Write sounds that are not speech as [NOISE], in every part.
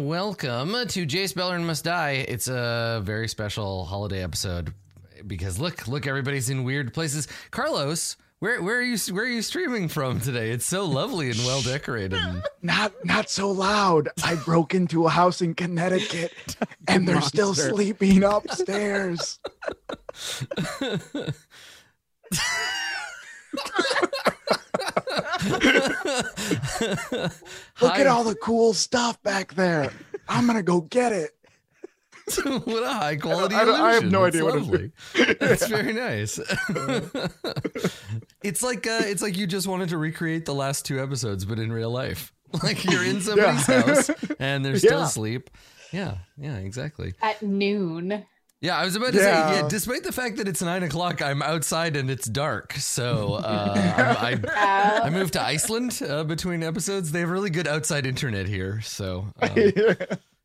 Hello, everybody, and welcome to Jace Beleren Must Die. It's a very special holiday episode because look, look, everybody's in weird places. Carlos, where where are you where are you streaming from today? It's so lovely and well decorated. [LAUGHS] Not not so loud. I broke into a house in Connecticut and they're still sleeping upstairs. [LAUGHS] [LAUGHS] [LAUGHS] Look Hi- at all the cool stuff back there. I'm gonna go get it. [LAUGHS] what a high quality I don't- I have no That's idea what it is. lovely. [LAUGHS] That's very nice. it's like uh, it's like you just wanted to recreate the last two episodes, but in real life. Like you're in somebody's Yeah. house and they're still Yeah. asleep. Yeah, yeah, exactly. at noon. Yeah, I was about to say, Yeah. yeah, despite the fact that it's nine o'clock, I'm outside and it's dark. So uh, I'm, I, [LAUGHS] I moved to Iceland uh, between episodes. They have really good outside internet here. So [LAUGHS] um,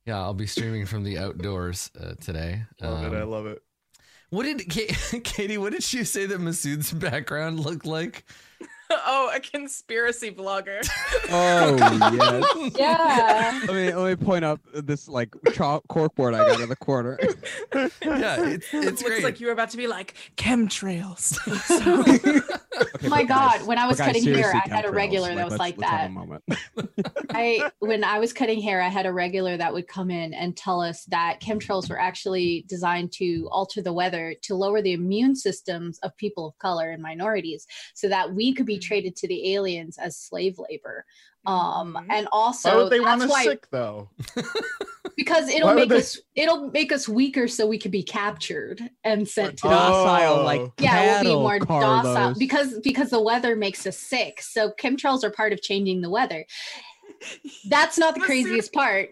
yeah, I'll be streaming from the outdoors uh, today. love it. I Um, love it. what did [LAUGHS] Katie? What did she say that Masood's background looked like? [LAUGHS] oh, a conspiracy blogger. [LAUGHS] Oh yes. yeah. Let me let me point up this like chalk corkboard I got in the corner. [LAUGHS] Yeah, it's it's Looks great. like you were about to be like chemtrails. Oh okay, My but God, guys- when I was but guys, cutting hair, seriously, I had a chemtrails. regular that was let's- like let's have that. a moment. I when I was cutting hair, I had a regular that would come in and tell us that chemtrails were actually designed to alter the weather to lower the immune systems of people of color and minorities, so that we could be Mhm. traded to the aliens as slave labor. Um, Mhm. and also Why would they want that's us why sick though? [LAUGHS] because it'll Why make they- us it'll make us weaker so we could be captured and sent to Oh. the Docile like yeah we'll be more docile because because the weather makes us sick so chemtrails are part of changing the weather [LAUGHS] that's not the craziest part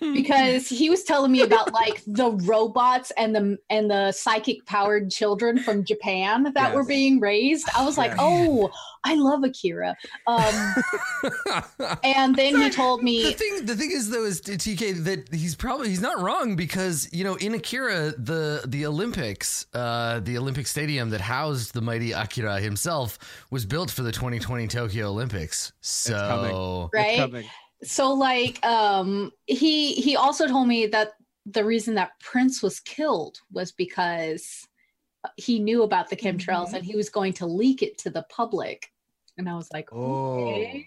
because he was telling me about like the robots and the and the psychic powered children from japan that were being raised i was like Yes. oh i love akira um [LAUGHS] and then he told me the me thing the thing is though is TK that he's probably he's not wrong because you know in Akira the the Olympics uh the Olympic stadium that housed the mighty Akira himself was built for the 2020 Tokyo Olympics so coming. right It's coming. So like um he he also told me that the reason that prince was killed was because he knew about the chemtrails Mhm. and he was going to leak it to the public and i was like Oh. okay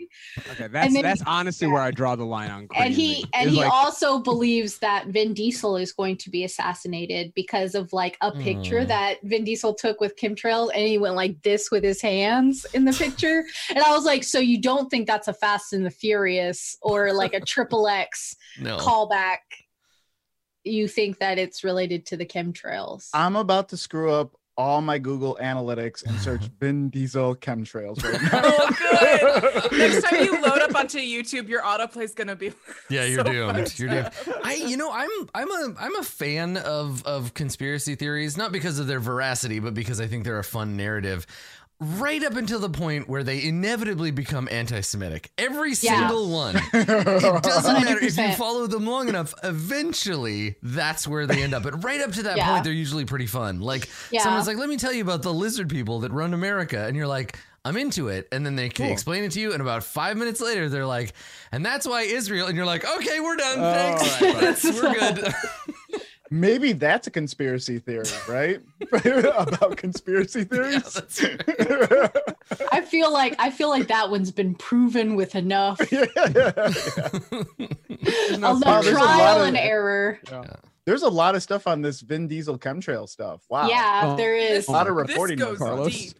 Okay, that's then- that's honestly where I draw the line on crazy. and he and It's he like, also believes that vin diesel is going to be assassinated because of like a picture Hmm. that vin diesel took with Kim chemtrails and he went like this with his hands in the picture and i was like so you don't think that's a fast and the furious or like a triple [LAUGHS] x no callback you think that it's related to the chemtrails I'm about to screw up all my Google Analytics and search [LAUGHS] Vin Diesel chemtrails right [LAUGHS] now. Oh, good. Next time you load up [LAUGHS] onto YouTube, your autoplay is gonna be. Yeah, you're so doomed. You're doomed. I, you know, I'm, I'm a, I'm a fan of, of conspiracy theories, not because of their veracity, but because I think they're a fun narrative. Right up until the point where they inevitably become anti-Semitic. Every Yeah. single one. It doesn't [LAUGHS] matter if you follow them long enough. Eventually, that's where they end up. But right up to that Yeah. point, they're usually pretty fun. Like Yeah. someone's like, "Let me tell you about the lizard people that run America," and you're like. I'm into it. And then they can Cool. explain it to you. And about five minutes later, they're like, and that's why Israel. And you're like, okay, we're done. Oh, Thanks. right, right. [LAUGHS] We're good. [LAUGHS] Maybe that's a conspiracy theory, right? [LAUGHS] [LAUGHS] About conspiracy theories. that's right. [LAUGHS] i feel like i feel like that one's been proven with enough yeah, yeah, yeah. no enough there's a lot trial of- and error There's a lot of stuff on this Vin Diesel chemtrail stuff. Wow. yeah Oh. there is A lot of This reporting. goes Carlos.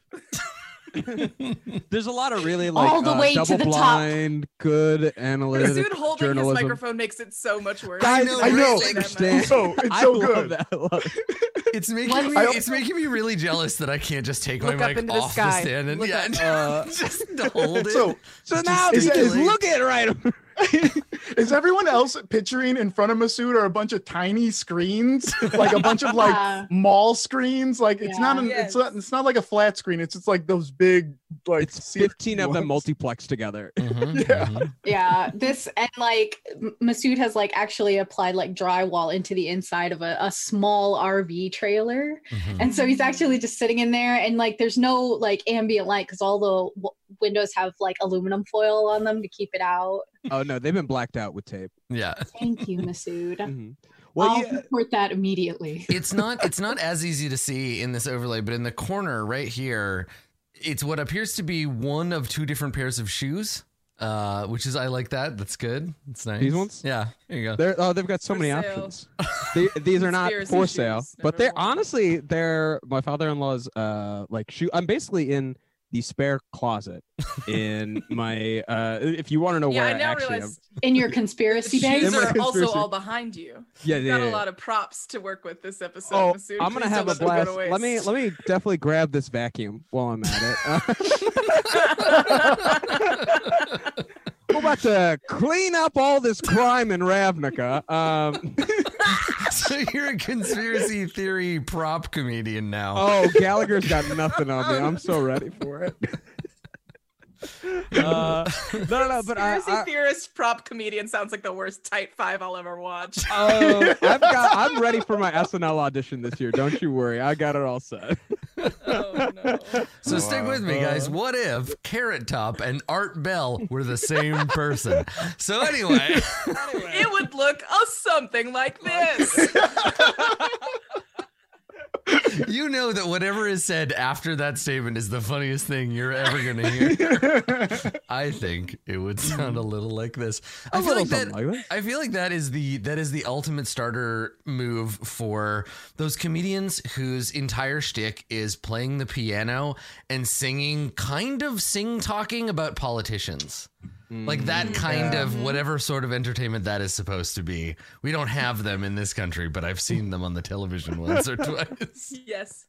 Deep. [LAUGHS] there's a lot of really like All the uh, way to double the top. blind, good analytic Dude, holding his microphone makes it so much worse. I Guys, know, I know. Like, understand. So it's [LAUGHS] I so love good. that. I love it. [LAUGHS] It's making me. It's making me really jealous that I can't just take Look my up mic into the off the sky. stand and Look yeah, up. Uh, just to hold it. So So Just now is- people is- look at right. [LAUGHS] is everyone else picturing in front of Masood are a bunch of tiny screens, [LAUGHS] like a bunch of like Yeah. mall screens? Like it's not an, Yes. it's not it's not like a flat screen. It's just like those big like It's see- 15 of them multiplex multiplexed together. [LAUGHS] Mhm, Yeah. mhm. yeah this and like Masood has like actually applied like drywall into the inside of a, a small rv trailer Mhm. and so he's actually just sitting in there and like there's no like ambient light because all the w- windows have like aluminum foil on them to keep it out. Oh no, they've been blacked out with tape. Yeah. Thank you, Masood. [LAUGHS] Mhm. Well, I'll yeah, report that immediately. it's not it's not as easy to see in this overlay, but in the corner right here, it's what appears to be one of two different pairs of shoes. Uh, which is I like that. That's good. It's nice. These ones? Yeah. There you go. they're oh they've got so For many sale. options. They, these are not for sale, but they're worn. honestly they're my father-in-law's uh like shoe. I'm basically in the spare closet in [LAUGHS] my uh if you want to know yeah, where I now actually am. In your conspiracy shoes [LAUGHS] bag. In my are also all behind you. Yeah, You've yeah, got yeah. a lot of props to work with this episode. Oh, Masood. I'm gonna Please have a let them blast. go Let me let me definitely grab this vacuum while I'm at it. [LAUGHS] About to clean up all this crime in Ravnica. Um, [LAUGHS] so you're a conspiracy theory prop comedian now. oh, Gallagher's got nothing on me. I'm so ready for it. [LAUGHS] [LAUGHS] Uh, no, no, no, but I, Conspiracy I, theorist prop comedian sounds like the worst tight five I'll ever watch. oh, I've got. I'm ready for my SNL audition this year. Don't you worry. I got it all set. [LAUGHS] oh no. So stick with me, guys. What if Carrot Top and Art Bell were the same person? So anyway, It would look something like [LAUGHS] this. You know that whatever is said after that statement is the funniest thing you're ever gonna hear. [LAUGHS] I think it would sound a little like this. I A feel like that. like. I feel like that is the that is the ultimate starter move for those comedians whose entire shtick is playing the piano and singing, kind of sing talking about politicians. Like that kind Yeah. of whatever sort of entertainment that is supposed to be. We don't have them in this country, but I've seen them on the television [LAUGHS] once or twice. yes.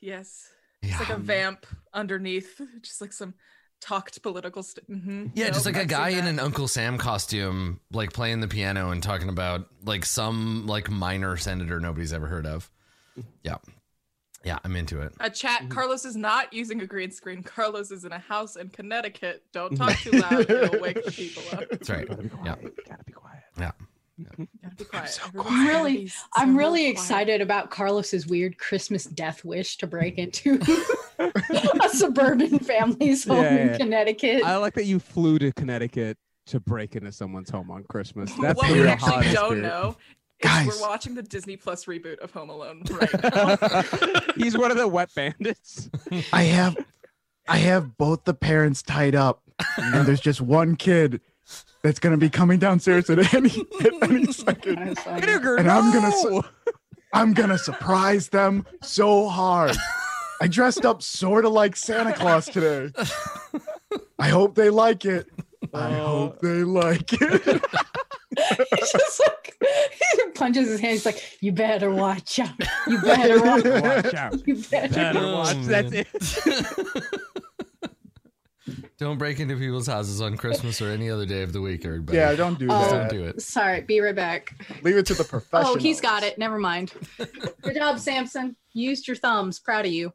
Yes. Yeah. It's like a vamp underneath, just like some talked political stuff. hmm Yeah, just like a guy in an Uncle Sam costume, like playing the piano and talking about like some like minor senator nobody's ever heard of. Yeah. Yeah, I'm into it. A Mm-hmm. chat. Carlos is not using a green screen. Carlos is in a house in Connecticut. Don't talk too [LAUGHS] loud. It'll wake people up. That's right. Gotta be Yeah. quiet. Gotta be quiet. Yeah. Gotta be quiet. so quiet. gotta Really- be I'm really quiet. excited about Carlos's weird Christmas death wish to break into [LAUGHS] a suburban family's home Yeah, yeah. in Connecticut. I like that you flew to Connecticut to break into someone's home on Christmas. [LAUGHS] That's what the we actually don't spirit. know is Guys. we're watching the Disney Plus reboot of Home Alone [LAUGHS] right now. [LAUGHS] He's one of the wet bandits. I have I have both the parents tied up, and there's just one kid that's gonna be coming downstairs at any at any [LAUGHS] second. I was like, Vinegar, And I'm gonna no! s- I'm gonna surprise them so hard. I dressed up sort of like Santa Claus today. I hope they like it. I Uh, hope they like it. He's just like he punches his hand. He's like, "You better watch out. You [LAUGHS] better watch. Watch out. You better." Better watch. That's it. [LAUGHS] Don't break into people's houses on Christmas or any other day of the week, everybody. yeah, don't do Oh. Just that. don't do it. Sorry, be right back. Leave it to the professionals. Oh, he's got it. Never mind. [LAUGHS] Good job, Samson. You used your thumbs. Proud of you.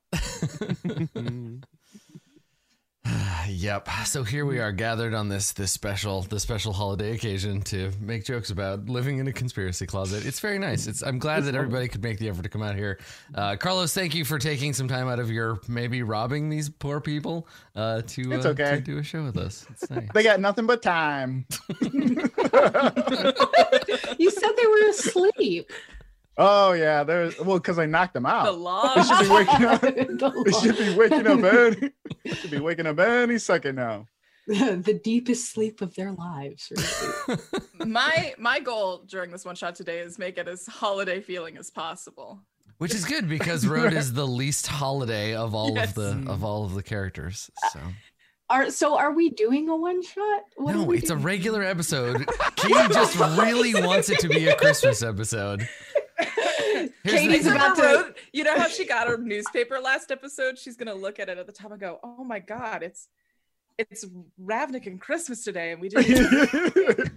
[SIGHS] Yep. So here we are gathered on this this special this special holiday occasion to make jokes about living in a conspiracy closet. It's very nice. It's I'm glad that everybody could make the effort to come out here. Uh, Carlos, thank you for taking some time out of your maybe robbing these poor people uh, to, It's uh, okay. to do a show with us. It's [LAUGHS] nice. They got nothing but time. [LAUGHS] [LAUGHS] You said they were asleep. Oh yeah, there's well because I knocked them out. The out. law. They should be waking up. [LAUGHS] the, They should be waking up any. [LAUGHS] They should be waking up any second now. the deepest sleep of their lives. Really. [LAUGHS] my my goal during this one shot today is make it as holiday feeling as possible. Which is good because Road is the least holiday of all Yes. of the of all of the characters. So Are so? Are we doing a one shot? What are no, we it's a regular episode. Katie just really wants it to be a Christmas episode. [LAUGHS] Here's Katie's about to. Wrote- you know how she got her [LAUGHS] newspaper last episode? She's gonna look at it at the top and go, "Oh my god, it's it's Ravnik and Christmas today," and we didn't.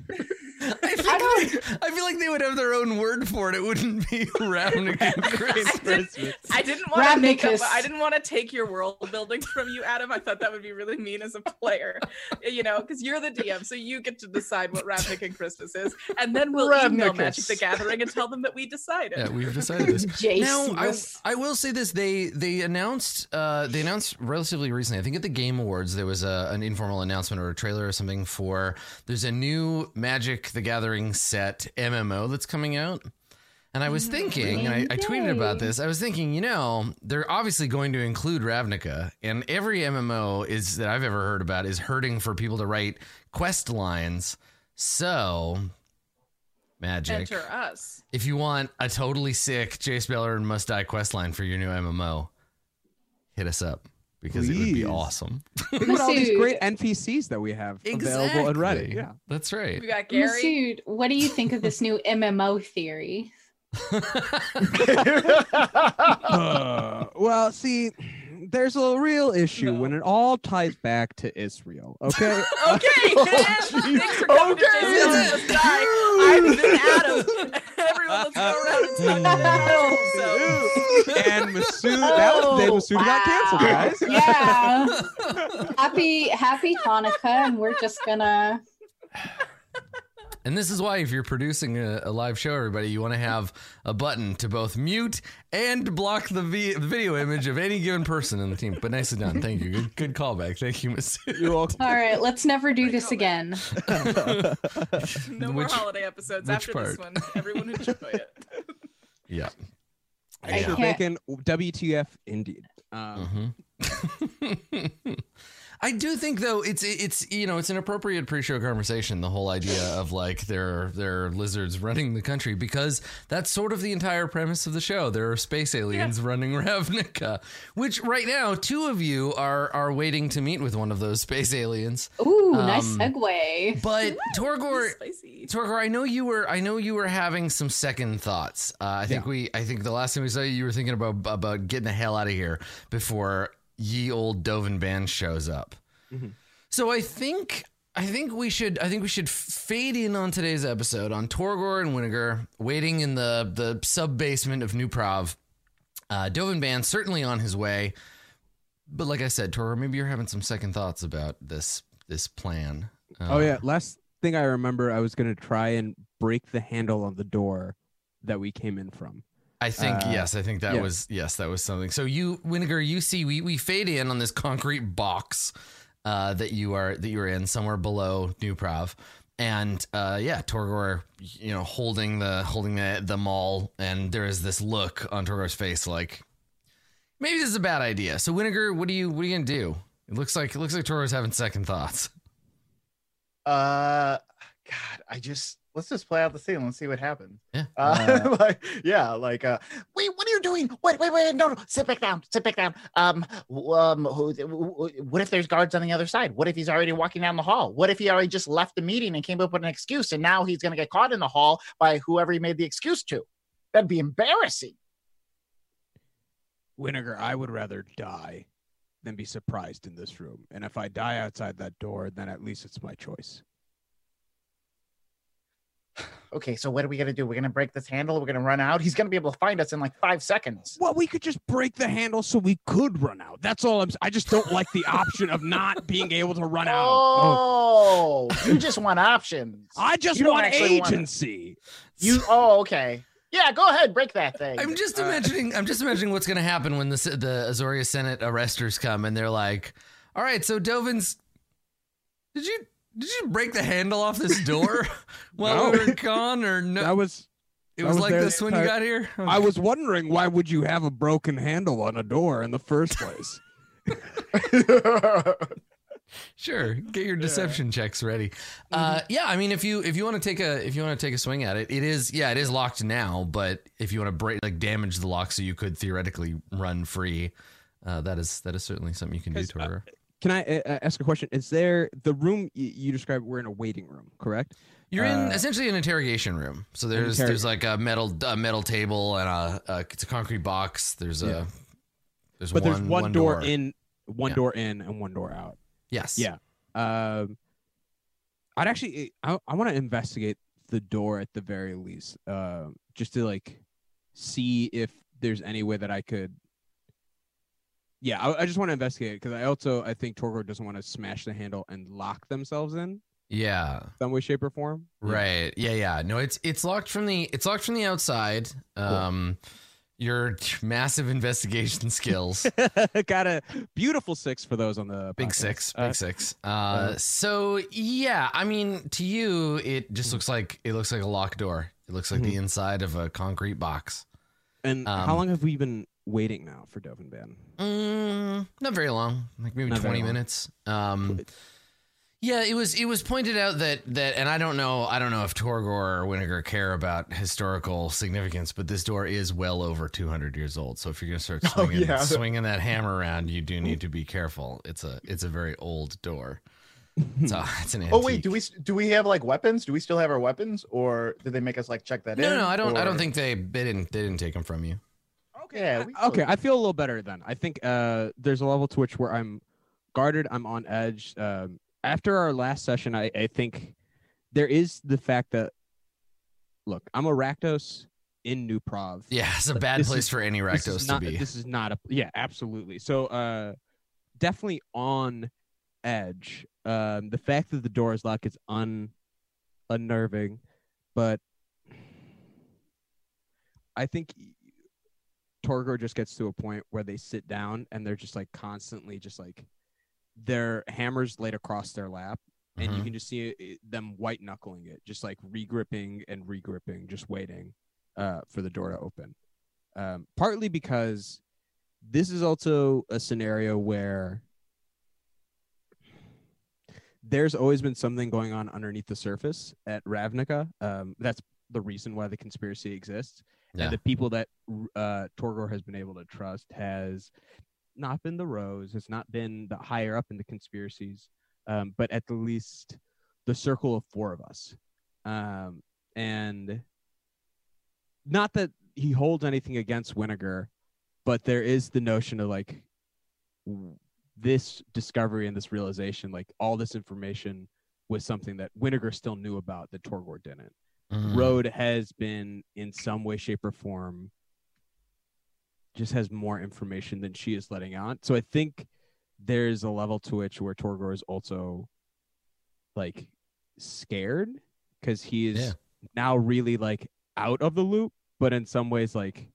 [LAUGHS] I think I like, I feel like they would have their own word for it. It wouldn't be [LAUGHS] Ravnica Christmas. I didn't want to make up, I didn't want to take your world building from you, Adam. I thought that would be really mean as a player, you know, because you're the DM, so you get to decide what Ravnica Christmas is, and then we'll email Ravnicus. Magic the Gathering and tell them that we decided. Yeah, we've decided this. [LAUGHS] Jace. Now, I, I will say this: they they announced uh, they announced relatively recently. I think at the Game Awards there was a, an informal announcement or a trailer or something for there's a new Magic the Gathering set MMO that's coming out. And I was mm-hmm. thinking, and I, I tweeted about this. I was thinking, you know, they're obviously going to include Ravnica, and every MMO is that I've ever heard about is hurting for people to write quest lines. So, Magic. Enter us. If you want a totally sick Jace Beleren Must Die quest line for your new MMO, hit us up because it would be awesome. [LAUGHS] Look at all these great NPCs that we have available and ready. Yeah. That's right. We got Gary. Masood, what do you think of this new [LAUGHS] MMO theory? Uh, [LAUGHS] well, see, there's a real issue when it all ties back to Israel. [LAUGHS] Okay. Okay, [LAUGHS] oh, [LAUGHS] thanks for coming Okay. Jason Must I've been Adam. Everyone, let's go around and talk about. Mm. So, and Masood, that was the day oh, Masood got canceled, guys. Yeah. happy Happy Hanukkah, and we're just gonna. And this is why, if you're producing a, a live show, everybody, you want to have a button to both mute and block the, vi- the video image of any given person in the team. But nicely done. Thank you. Good, good callback. Thank you, Miss. You're welcome. All right, let's never do this again. no more Which- holiday episodes which after part? this one. Everyone enjoy it. [LAUGHS] Yeah. I Sure can't- bacon, WTF indeed. Um, Mhm. [LAUGHS] I do think though it's it's you know it's an appropriate pre-show conversation the whole idea of like there there are lizards running the country because that's sort of the entire premise of the show there are space aliens running Ravnica which right now two of you are are waiting to meet with one of those space aliens Ooh, nice Um, segue. but Torgor Spicy. Torgor, I know you were. I know you were having some second thoughts. Uh, I think Yeah. we. I think the last time we saw you, you were thinking about about getting the hell out of here before ye old Dovin Baan shows up. Mhm. So I think. I think we should. I think we should fade in on today's episode on Torgor and Winnegar waiting in the the sub basement of New Prahv. Uh, Dovin Baan certainly on his way, but like I said, Torgor, maybe you're having some second thoughts about this this plan. Oh Uh, yeah, last thing I remember, I was gonna try and break the handle on the door that we came in from. I think Uh, yes, I think that yeah. was yes, that was something. So you, Winnegar, you see, we we fade in on this concrete box uh, that you are that you are in somewhere below New Prahv, and uh, yeah, Torgor, you know, holding the holding the the maul, and there is this look on Torgor's face, like maybe this is a bad idea. So Winnegar, what do you what are you gonna do? It looks like it looks like Torgor's having second thoughts. Uh, God, I just let's just play out the scene. Let's see what happens. Yeah. Uh, [LAUGHS] like, yeah, like, uh, wait, what are you doing? Wait, wait, wait, no, no, sit back down, sit back down. Um, um, who, w- w- what if there's guards on the other side? What if he's already walking down the hall? What if he already just left the meeting and came up with an excuse, and now he's gonna get caught in the hall by whoever he made the excuse to? That'd be embarrassing. Winnegar, I would rather die than be surprised in this room. And if I die outside that door, then at least it's my choice. Okay, so what are we gonna do? We're gonna break this handle. We're gonna run out. He's gonna be able to find us in like five seconds. Well, we could just break the handle so we could run out. That's all I'm. I just don't like the option of not being able to run out. Oh, Oh, you just want options. [LAUGHS] I just you want actually wanna- agency. You oh okay. Yeah, go ahead, break that thing. I'm just Uh, imagining. I'm just imagining what's going to happen when the the Azorius Senate arresters come and they're like, "All right, so Dovin's, did you did you break the handle off this door [LAUGHS] while we were gone, or no? That was. it was was like this when you got here. I was wondering why would you have a broken handle on a door in the first place? [LAUGHS] Sure, get your deception checks ready. Uh, yeah, I mean, if you if you want to take a if you want to take a swing at it, it is yeah, it is locked now. But if you want to break like damage the lock, so you could theoretically run free, uh, that is that is certainly something you can do, 'Cause, uh. Can I uh, ask a question? Is there the room you described? We're in a waiting room, correct? You're in uh, essentially an interrogation room. So there's there's like a metal a metal table and a, a it's a concrete box. There's Yeah. a there's But one there's one, door, in, one Yeah. door in, and one door out. Yes. Yeah. Um, I'd actually, I, I want to investigate the door at the very least, uh, just to like see if there's any way that I could. Yeah, I, I just want to investigate because I also I think Torgo doesn't want to smash the handle and lock themselves in Yeah. some way, shape, or form. Right. Yeah, yeah. No, it's it's locked from the it's locked from the outside. Um your [LAUGHS] massive investigation skills. [LAUGHS] Got a beautiful six for those on the Big podcast. six, Uh, big six. Uh, uh, so yeah, I mean, to you, it just looks like it looks like a locked door. It looks like the inside of a concrete box. and um, how long have we been waiting now for Dovin Baan? Mm, not very long, like maybe Not twenty minutes. Um, yeah, it was it was pointed out that that, and I don't know, I don't know if Torgor or Winnegar care about historical significance, but this door is well over two hundred years old. So if you're gonna start [LAUGHS] Oh, swinging yeah. swinging that hammer around, you do need to be careful. It's a it's a very old door. So [LAUGHS] it's an antique. Oh wait, do we do we have like weapons? Do we still have our weapons, or did they make us like check that in? No, no, I don't. I don't think they they didn't they didn't take them from you. Yeah. we okay, I feel a little better then. I think uh, there's a level to which where I'm guarded, I'm on edge. Um, after our last session, I, I think there is the fact that look, I'm a Rakdos in New Prahv. Yeah, it's a But bad place is- for any this Rakdos is to not, be. This is not a yeah, absolutely. So uh, definitely on edge. Um, the fact that the door is locked is un unnerving, but I think Torgor just gets to a point where they sit down and they're just like constantly just like their hammers laid across their lap and you Mhm. can just see it, them white knuckling it just like regripping and regripping just waiting uh, for the door to open um, partly because this is also a scenario where there's always been something going on underneath the surface at Ravnica. Um, that's the reason why the conspiracy exists. Yeah. And the people that uh, Torgor has been able to trust has not been the Rose, has not been the higher up in the conspiracies, um, but at the least the circle of four of us. Um, and not that he holds anything against Winnegar, but there is the notion of like this discovery and this realization, like all this information was something that Winnegar still knew about that Torgor didn't. Mhm. Road has been in some way, shape, or form just has more information than she is letting out. So I think there's a level to which where Torgor is also like scared because he is Yeah. now really like out of the loop, but in some ways like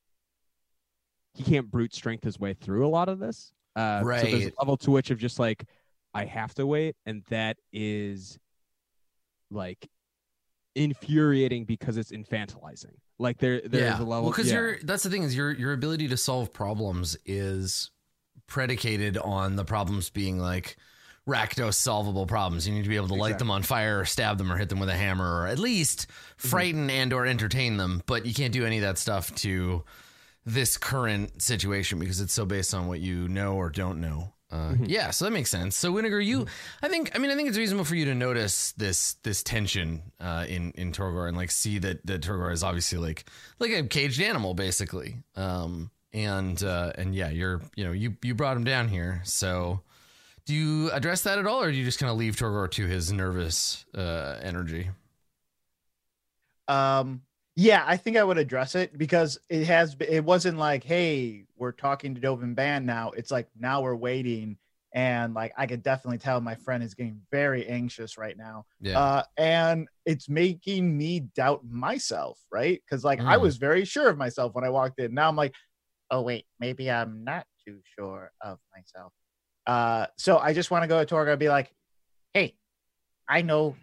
he can't brute strength his way through a lot of this. Uh, So there's a level to which of just like I have to wait, and that is like infuriating because it's infantilizing. Like there, there's yeah. a level. Well, because yeah. your that's the thing is your your ability to solve problems is predicated on the problems being like Rakdos solvable problems. You need to be able to light them on fire, or stab them, or hit them with a hammer, or at least Mm-hmm. frighten and or entertain them. But you can't do any of that stuff to this current situation because it's so based on what you know or don't know. Uh, Mhm. Yeah, so that makes sense. So Winnegar, you, Mm-hmm. I think, I mean, I think it's reasonable for you to notice this this tension uh, in in Torgor and like see that that Torgor is obviously like like a caged animal basically. Um, and uh, and yeah, you're you know you you brought him down here. So do you address that at all, or do you just kind of leave Torgor to his nervous uh, energy? Um, yeah, I think I would address it because it has. It wasn't like, hey, we're talking to Dovin Baan now. It's like now we're waiting, and like I could definitely tell my friend is getting very anxious right now. Yeah. Uh, and it's making me doubt myself, right? Because like I Mm. was very sure of myself when I walked in. Now I'm like, oh wait, maybe I'm not too sure of myself. Uh, so I just want to go to Torga and be like, hey, I know.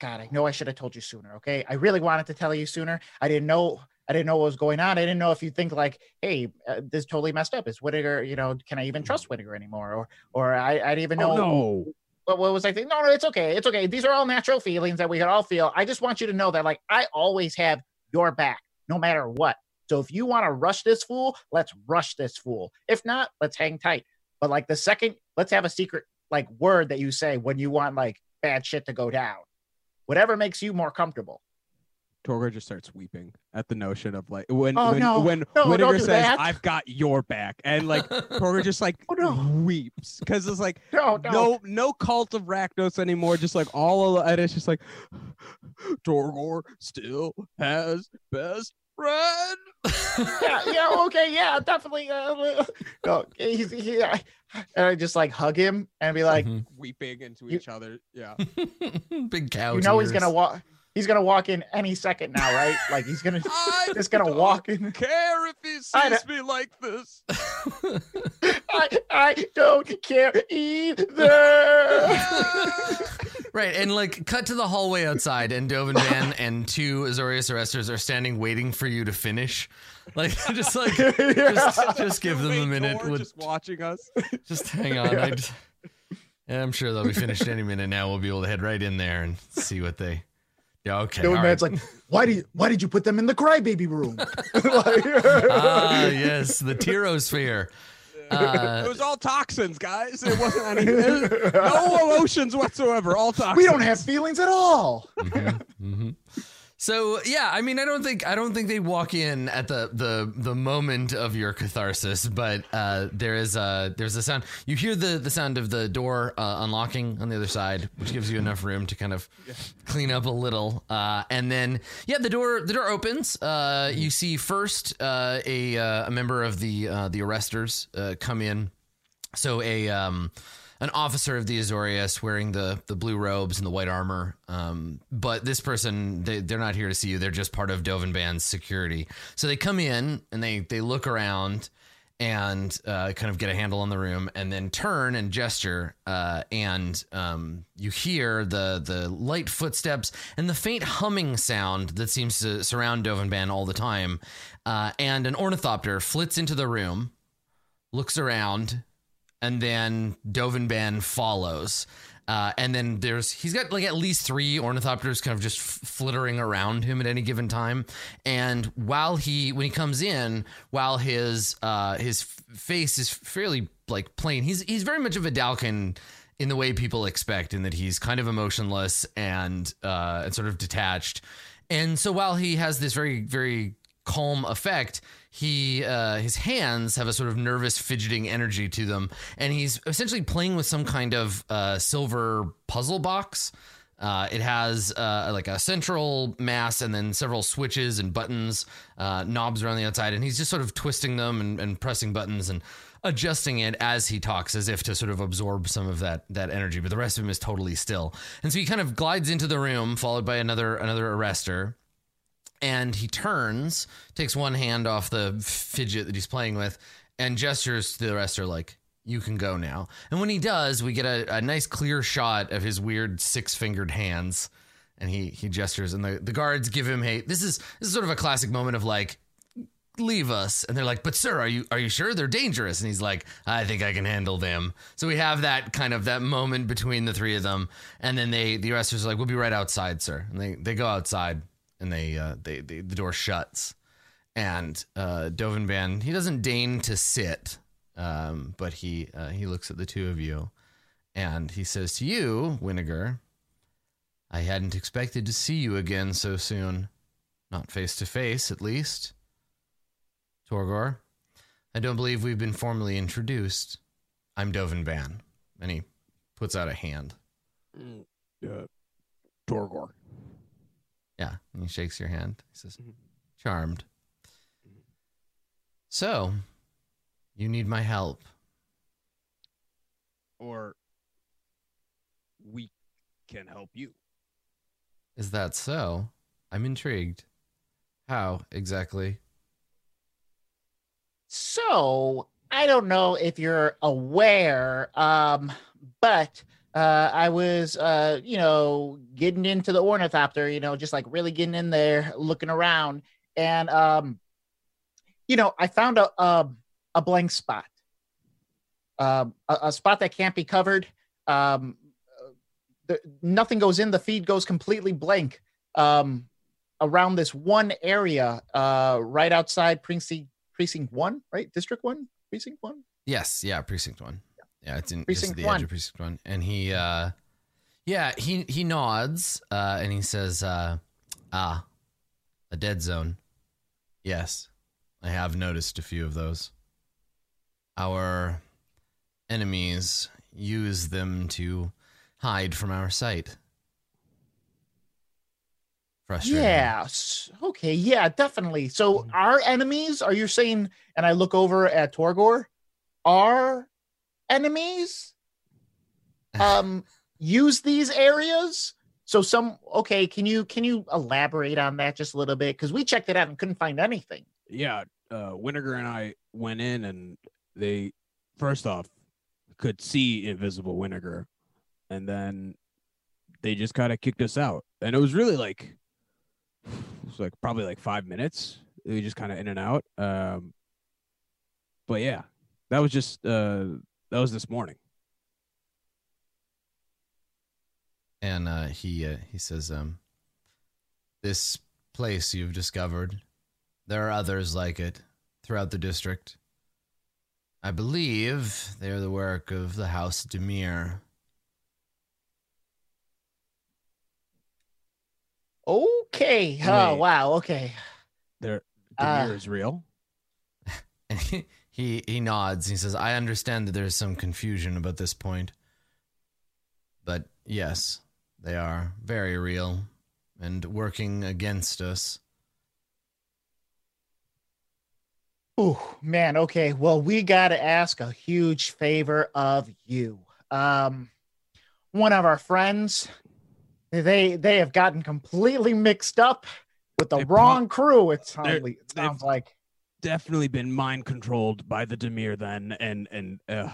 God, I know I should have told you sooner. Okay, I really wanted to tell you sooner. I didn't know. I didn't know what was going on. I didn't know if you think like, hey, uh, this is totally messed up. Is Whittaker, you know, can I even trust Whittaker anymore? Or, or I, I didn't even know oh no, what, what was I thinking? No, no, it's okay. It's okay. These are all natural feelings that we can all feel. I just want you to know that, like, I always have your back, no matter what. So if you want to rush this fool, let's rush this fool. If not, let's hang tight. But like the second, let's have a secret like word that you say when you want like bad shit to go down. Whatever makes you more comfortable. Torgor just starts weeping at the notion of like when Oh, when no. when No, don't do says, that. "I've got your back," and like Torgor just like Oh, no. weeps because it's like No, no. no no cult of Rakdos anymore. Just like all of, and it's just like [SIGHS] Torgor still has best friend. [LAUGHS] yeah, yeah, okay, yeah, definitely. Uh, no, he's he, I- and I just like hug him and be like, Mhm. Weeping into each other. Yeah. [LAUGHS] Big cow. you know, he's gonna walk. He's gonna walk in any second now, right? Like he's gonna [LAUGHS] I [LAUGHS] just gonna don't walk in. care if he sees me like this. [LAUGHS] I, I don't care either. right, and like cut to the hallway outside, and Dovin Baan and two Azorius arresters are standing waiting for you to finish. Like just like just, just give them a minute. Tor Would, just watching us. just hang on. I just, yeah, I'm sure they'll be finished any minute now. We'll be able to head right in there and see what they. Yeah, okay. The old man's right. like, why do you, why did you put them in the crybaby room? [LAUGHS] [LAUGHS] ah, yes, the Tyrosphere. Uh, [LAUGHS] it was all toxins, guys. It wasn't any no emotions whatsoever. All toxins. we don't have feelings at all. Mhm, mhm. So yeah, I mean, I don't think I don't think they walk in at the the the moment of your catharsis, but uh, there is a there's a sound. You hear the the sound of the door uh, unlocking on the other side, which gives you enough room to kind of clean up a little. Uh, and then yeah, the door the door opens. Uh, you see first uh, a uh, a member of the the arresters come in. So a um, an officer of the Azorius wearing the the blue robes and the white armor. Um, but this person they they're not here to see you. They're just part of Dovin Baan's security. So they come in and they they look around and uh, kind of get a handle on the room and then turn and gesture uh, and um, you hear the the light footsteps and the faint humming sound that seems to surround Dovin Baan all the time. Uh, and an ornithopter flits into the room, looks around, and then Dovin Baan follows. Uh, and then there's he's got like at least three ornithopters kind of just f- flittering around him at any given time. And while he when he comes in, while his uh, his face is fairly like plain, he's he's very much of a Vedalken in the way people expect, in that he's kind of emotionless and uh, and sort of detached. And so while he has this very very calm effect, he uh, his hands have a sort of nervous fidgeting energy to them, and he's essentially playing with some kind of uh, silver puzzle box. Uh, it has uh, like a central mass and then several switches and buttons, uh, knobs around the outside, and he's just sort of twisting them and, and pressing buttons and adjusting it as he talks, as if to sort of absorb some of that that energy. But the rest of him is totally still, and so he kind of glides into the room, followed by another another arrestor and he turns, takes one hand off the fidget that he's playing with, and gestures to the rest are like, "You can go now." And when he does, we get a, a nice clear shot of his weird six fingered hands, and he he gestures, and the, the guards give him a. This is this is sort of a classic moment of like. Leave us, and they're like, "But sir, are you are you sure they're dangerous?" And he's like, "I think I can handle them." So we have that kind of that moment between the three of them, and then they the arresters are like, "We'll be right outside, sir." And they they go outside, and they uh, they, they the door shuts, and uh, Dovin Baan he doesn't deign to sit, um, but he uh, he looks at the two of you, and he says to you, Winnegar, "I hadn't expected to see you again so soon, not face to face at least." Torgor, I don't believe we've been formally introduced. I'm Dovin Baan, and he puts out a hand. Uh, Torgor. Yeah, and he shakes your hand. He says, Mhm. "Charmed." So, you need my help. Or we can help you. Is that so? I'm intrigued. How exactly? So I don't know if you're aware, um, but uh, I was, uh, you know, getting into the ornithopter, you know, just like really getting in there, looking around, and um, you know, I found a a, a blank spot, um, a, a spot that can't be covered. Um, the, nothing goes in. The feed goes completely blank. Um, around this one area, uh, right outside precinct precinct one, right? District one, precinct one. Yes, yeah, precinct one. Yeah, it's in Precinct the one. edge of precinct one, and he, uh, yeah, he he nods, uh, and he says, uh, "Ah, a dead zone. Yes, I have noticed a few of those. Our enemies use them to hide from our sight. frustrating. Yeah. s- Okay. Yeah, definitely. So our enemies, are you saying, and I look over at Torgor, our enemies um [LAUGHS] use these areas? So some okay, can you can you elaborate on that just a little bit? Because we checked it out and couldn't find anything. yeah, uh, Winnegar and I went in, and they first off could see invisible Winnegar, and then they just kind of kicked us out, and it was really like it was like probably like five minutes. We just kind of in and out. Um, but yeah, that was just uh, that was this morning. and uh, he uh, he says, um, "This place you've discovered, there are others like it throughout the district. I believe they are the work of the House Dimir. Okay. Oh wow. Okay. There, Ah. Dimir is real. [LAUGHS] And he, he he nods. He says, "I understand that there is some confusion about this point, but yes, they are very real and working against us." Oh man, okay. Well, we gotta ask a huge favor of you. Um one of our friends, they they have gotten completely mixed up with the They pro- wrong crew. It sounds, it sounds like definitely been mind controlled by the Dimir then, and and uh,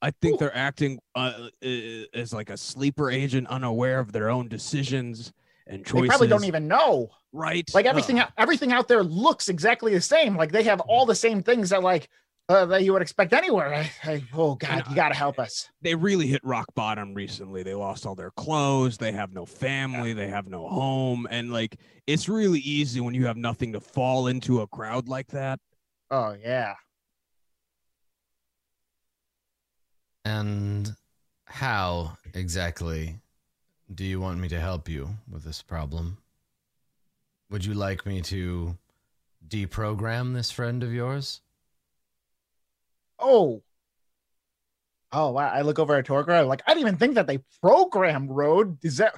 I think Ooh. they're acting uh, uh, as like a sleeper agent, unaware of their own decisions and choices. they probably don't even know. right. Like everything Ugh. everything out there looks exactly the same. Like they have all the same things that like uh, that you would expect anywhere. I, I, oh God, I- you gotta help us. they really hit rock bottom recently. They lost all their clothes. They have no family. They have no home, and like it's really easy when you have nothing to fall into a crowd like that. Oh yeah. And how exactly do you want me to help you with this problem? Would you like me to deprogram this friend of yours? Oh. Oh wow. I look over at Torgor. I'm like, I didn't even think that they programmed Road. Is that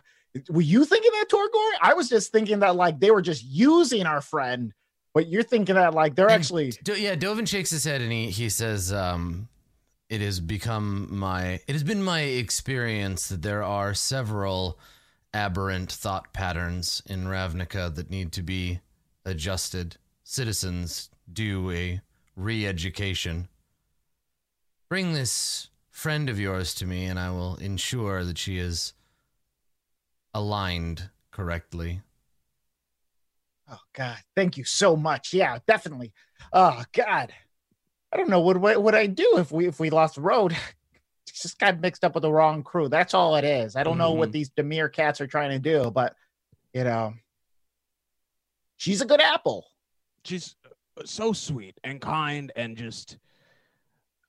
were you thinking that Torgor? I was just thinking that like they were just using our friend, but you're thinking that like they're And actually Do, yeah, Dovin shakes his head and he, he says, um, it has become my it has been my experience that there are several aberrant thought patterns in Ravnica that need to be adjusted. Citizens do a re-education. Bring this friend of yours to me and I will ensure that she is aligned correctly. Oh God, thank you so much. Yeah, definitely. Oh God. I don't know what what would I do if we if we lost Road. [LAUGHS] Just got mixed up with the wrong crew. That's all it is. I don't know what these Dimir cats are trying to do, but you know, she's a good apple. She's uh, so sweet and kind, and just,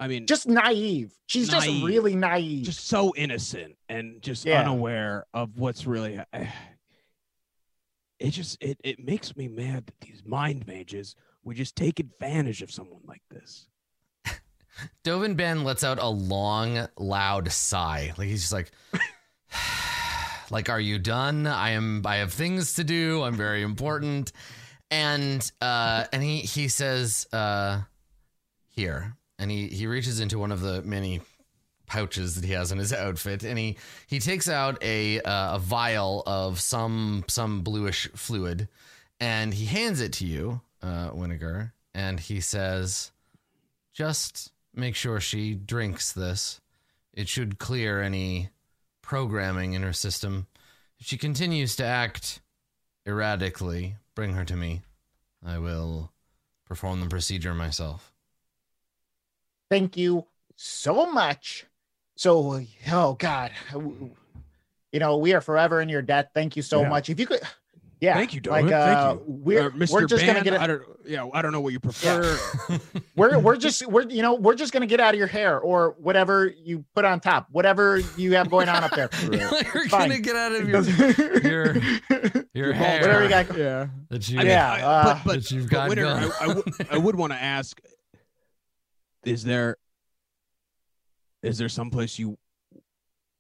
I mean, Just naive. She's just really naive. just so innocent and just Yeah. unaware of what's really [SIGHS] it just it, it makes me mad that these mind mages would just take advantage of someone like this [LAUGHS] Dovin Baan lets out a long, loud sigh. Like he's just like, [SIGHS] like, are you done? I am. I have things to do. I'm very important. And uh, and he he says, uh, here, and he he reaches into one of the many pouches that he has in his outfit, and he he takes out a uh, a vial of some some bluish fluid, and he hands it to you, uh, Winnegar, and he says, just make sure she drinks this. It should clear any programming in her system. If she continues to act erratically, bring her to me. I will perform the procedure myself. Thank you so much. So, oh God, you know we are forever in your debt. Thank you so Yeah. much. If you could, yeah, Thank you, like uh, Thank you. we're Uh, Mr. we're just gonna get I it. don't yeah I don't know what you prefer [LAUGHS] We're we're just we're you know we're just gonna get out of your hair or whatever you put on top, whatever you have going on up there. [LAUGHS] You're Fine. gonna get out of [LAUGHS] your your your hair Whatever you got. yeah that you I mean, Yeah, I- uh, but but, that you've but got Winter. I, I, w- I would want to ask is there is there someplace you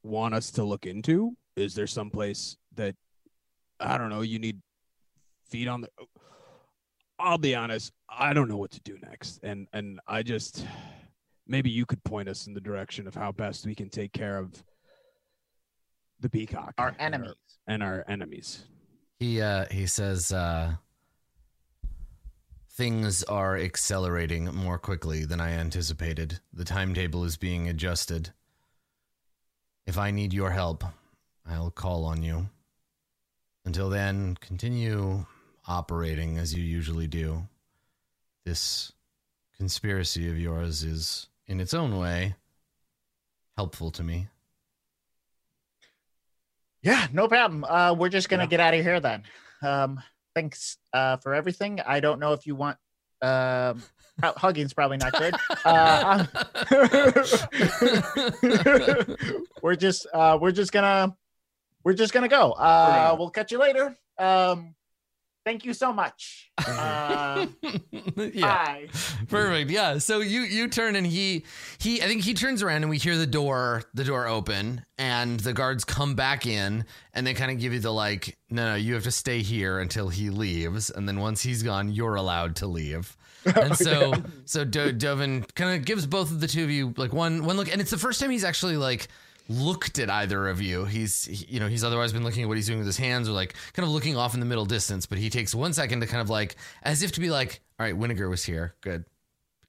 want us to look into is there someplace that I don't know you need feet on the. I'll be honest. I don't know what to do next, and and I just maybe you could point us in the direction of how best we can take care of the peacock, Our and enemies. and our enemies. He uh he says uh things are accelerating more quickly than I anticipated. The timetable is being adjusted. If I need your help, I'll call on you. Until then, continue operating as you usually do. This conspiracy of yours is in its own way helpful to me. Yeah, no problem. Uh, we're just gonna Yeah. get out of here then. Um, thanks uh, for everything. I don't know if you want. Um, [LAUGHS] hugging's probably not good. [LAUGHS] Uh, [LAUGHS] we're just uh, we're just gonna we're just gonna go. Uh, we'll catch you later. Um, thank you so much. Uh, [LAUGHS] yeah. Bye. Perfect. Yeah. So you you turn and he he I think he turns around and we hear the door the door open and the guards come back in and they kind of give you the like no no you have to stay here until he leaves and then once he's gone you're allowed to leave. [LAUGHS] And so so Do- Dovin kind of gives both of the two of you like one one look and it's the first time he's actually like looked at either of you. He's he- you know, he's otherwise been looking at what he's doing with his hands or like kind of looking off in the middle distance, but he takes one second to kind of like as if to be like, all right, Winnegar was here. Good.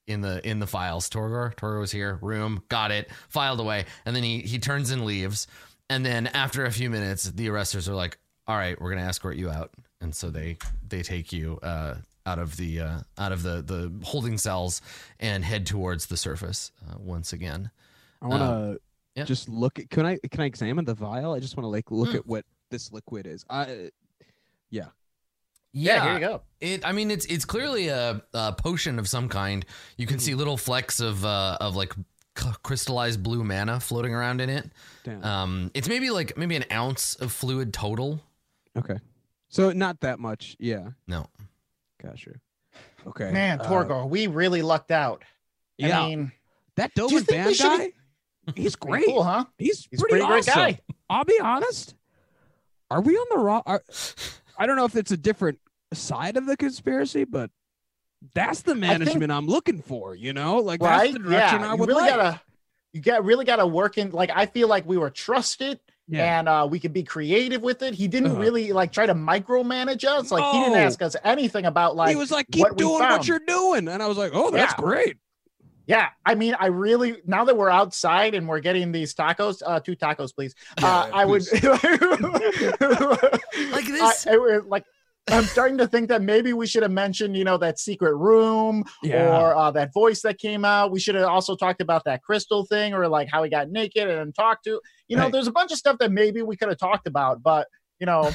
In the in the files. Torgor, Torgor was here, room, got it, filed away. And then he he turns and leaves. And then after a few minutes, the arresters are like, all right, we're gonna escort you out. And so they they take you uh out of the uh, out of the the holding cells and head towards the surface uh, once again. I want to yeah. just look at. Can I can I examine the vial? I just want to like look Mm. at what this liquid is. I Yeah, Yeah, here you go. It, I mean, it's it's clearly a, a potion of some kind. You can see little flecks of uh, of like c- crystallized blue mana floating around in it. damn. Um, it's maybe like maybe an ounce of fluid total. okay, so not that much. Yeah, No, gotcha. Okay, Man, uh, we really lucked out. Yeah, I mean, that you Dover think we band should've- guy. He's great. cool, huh? He's, He's a pretty, pretty great guy. I'll be honest. Are we on the wrong? Are, I don't know if it's a different side of the conspiracy, but that's the management I'm looking for. You know, like that's right? the direction Yeah, I you really like. gotta, you got really gotta work in. Like, I feel like we were trusted, yeah. and uh, we could be creative with it. He didn't Uh-huh. really like try to micromanage us. Like, he didn't ask us anything about like. he was like, "Keep what doing what you're doing," and I was like, "Oh, that's Yeah. great." Yeah, I mean, I really now that we're outside and we're getting these tacos, uh, two tacos, please. uh, Yeah, I would Like [LAUGHS] this? I, I would- like. I'm starting to think that maybe we should have mentioned, you know, that secret room or uh, that voice that came out. We should have also talked about that crystal thing or like how he got naked and talked to. You know, Hey. there's a bunch of stuff that maybe we could have talked about, but you know,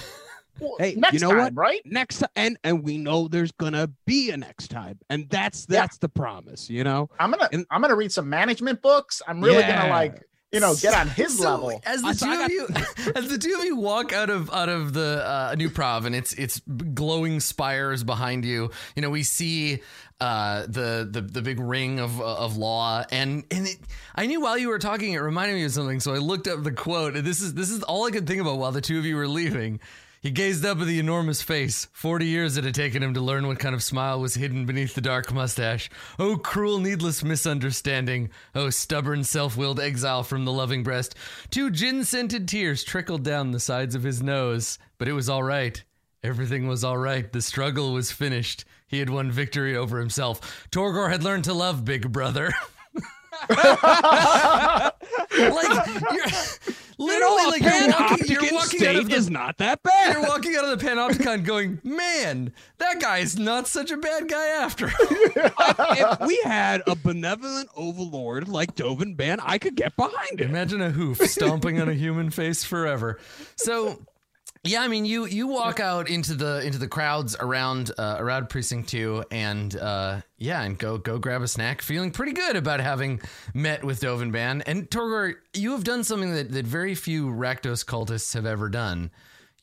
well, Hey, you know time, what? right? next time, and and we know there's gonna be a next time, and that's Yeah. that's the promise. You know, I'm gonna And- I'm gonna read some management books. I'm really Yeah. gonna like you know get on his So, level. As the I- two I of you, [LAUGHS] as the two of you walk out of out of the uh, New Prahv, and it's it's glowing spires behind you. You know, we see uh, the the the big ring of of law, and and it, I knew while you were talking, it reminded me of something. So I looked up the quote, and this is this is all I could think about while the two of you were leaving. He gazed up at the enormous face. Forty years it had taken him to learn what kind of smile was hidden beneath the dark mustache. Oh, cruel, needless misunderstanding. Oh, stubborn, self willed exile from the loving breast. Two gin scented tears trickled down the sides of his nose. But it was all right. Everything was all right. The struggle was finished. He had won victory over himself. Torgor had learned to love Big Brother. [LAUGHS] like, you're literally like you're walking, you're walking out of the is not that bad. you're walking out of the panopticon going, man, that guy's not such a bad guy after. all." [LAUGHS] if we had a benevolent overlord like Dovin Baan, I could get behind it. Imagine a hoof stomping on a human face forever. So, yeah, I mean, you you walk out into the into the crowds around uh, around precinct two, and uh, yeah, and go go grab a snack, feeling pretty good about having met with Dovin Baan and Torgor. You have done something that that very few Rakdos cultists have ever done.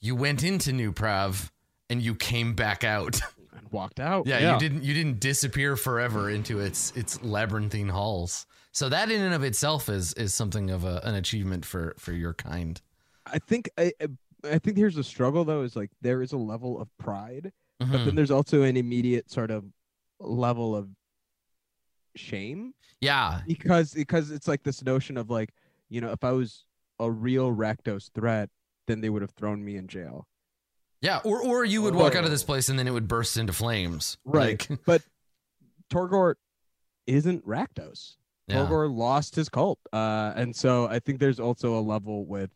You went into New Prahv and you came back out. [LAUGHS] And walked out. Yeah, you didn't you didn't disappear forever into its its labyrinthine halls. So that in and of itself is is something of a, an achievement for for your kind. I think I, I think here's the struggle though is like there is a level of pride but Mhm. then there's also an immediate sort of level of shame Yeah. because because it's like this notion of like you know if I was a real Rakdos threat, then they would have thrown me in jail. Yeah. Or or you would walk out of this place and then it would burst into flames. Right. Like, [LAUGHS] But Torgor isn't Rakdos. yeah. Torgor lost his cult, uh, and so I think there's also a level with,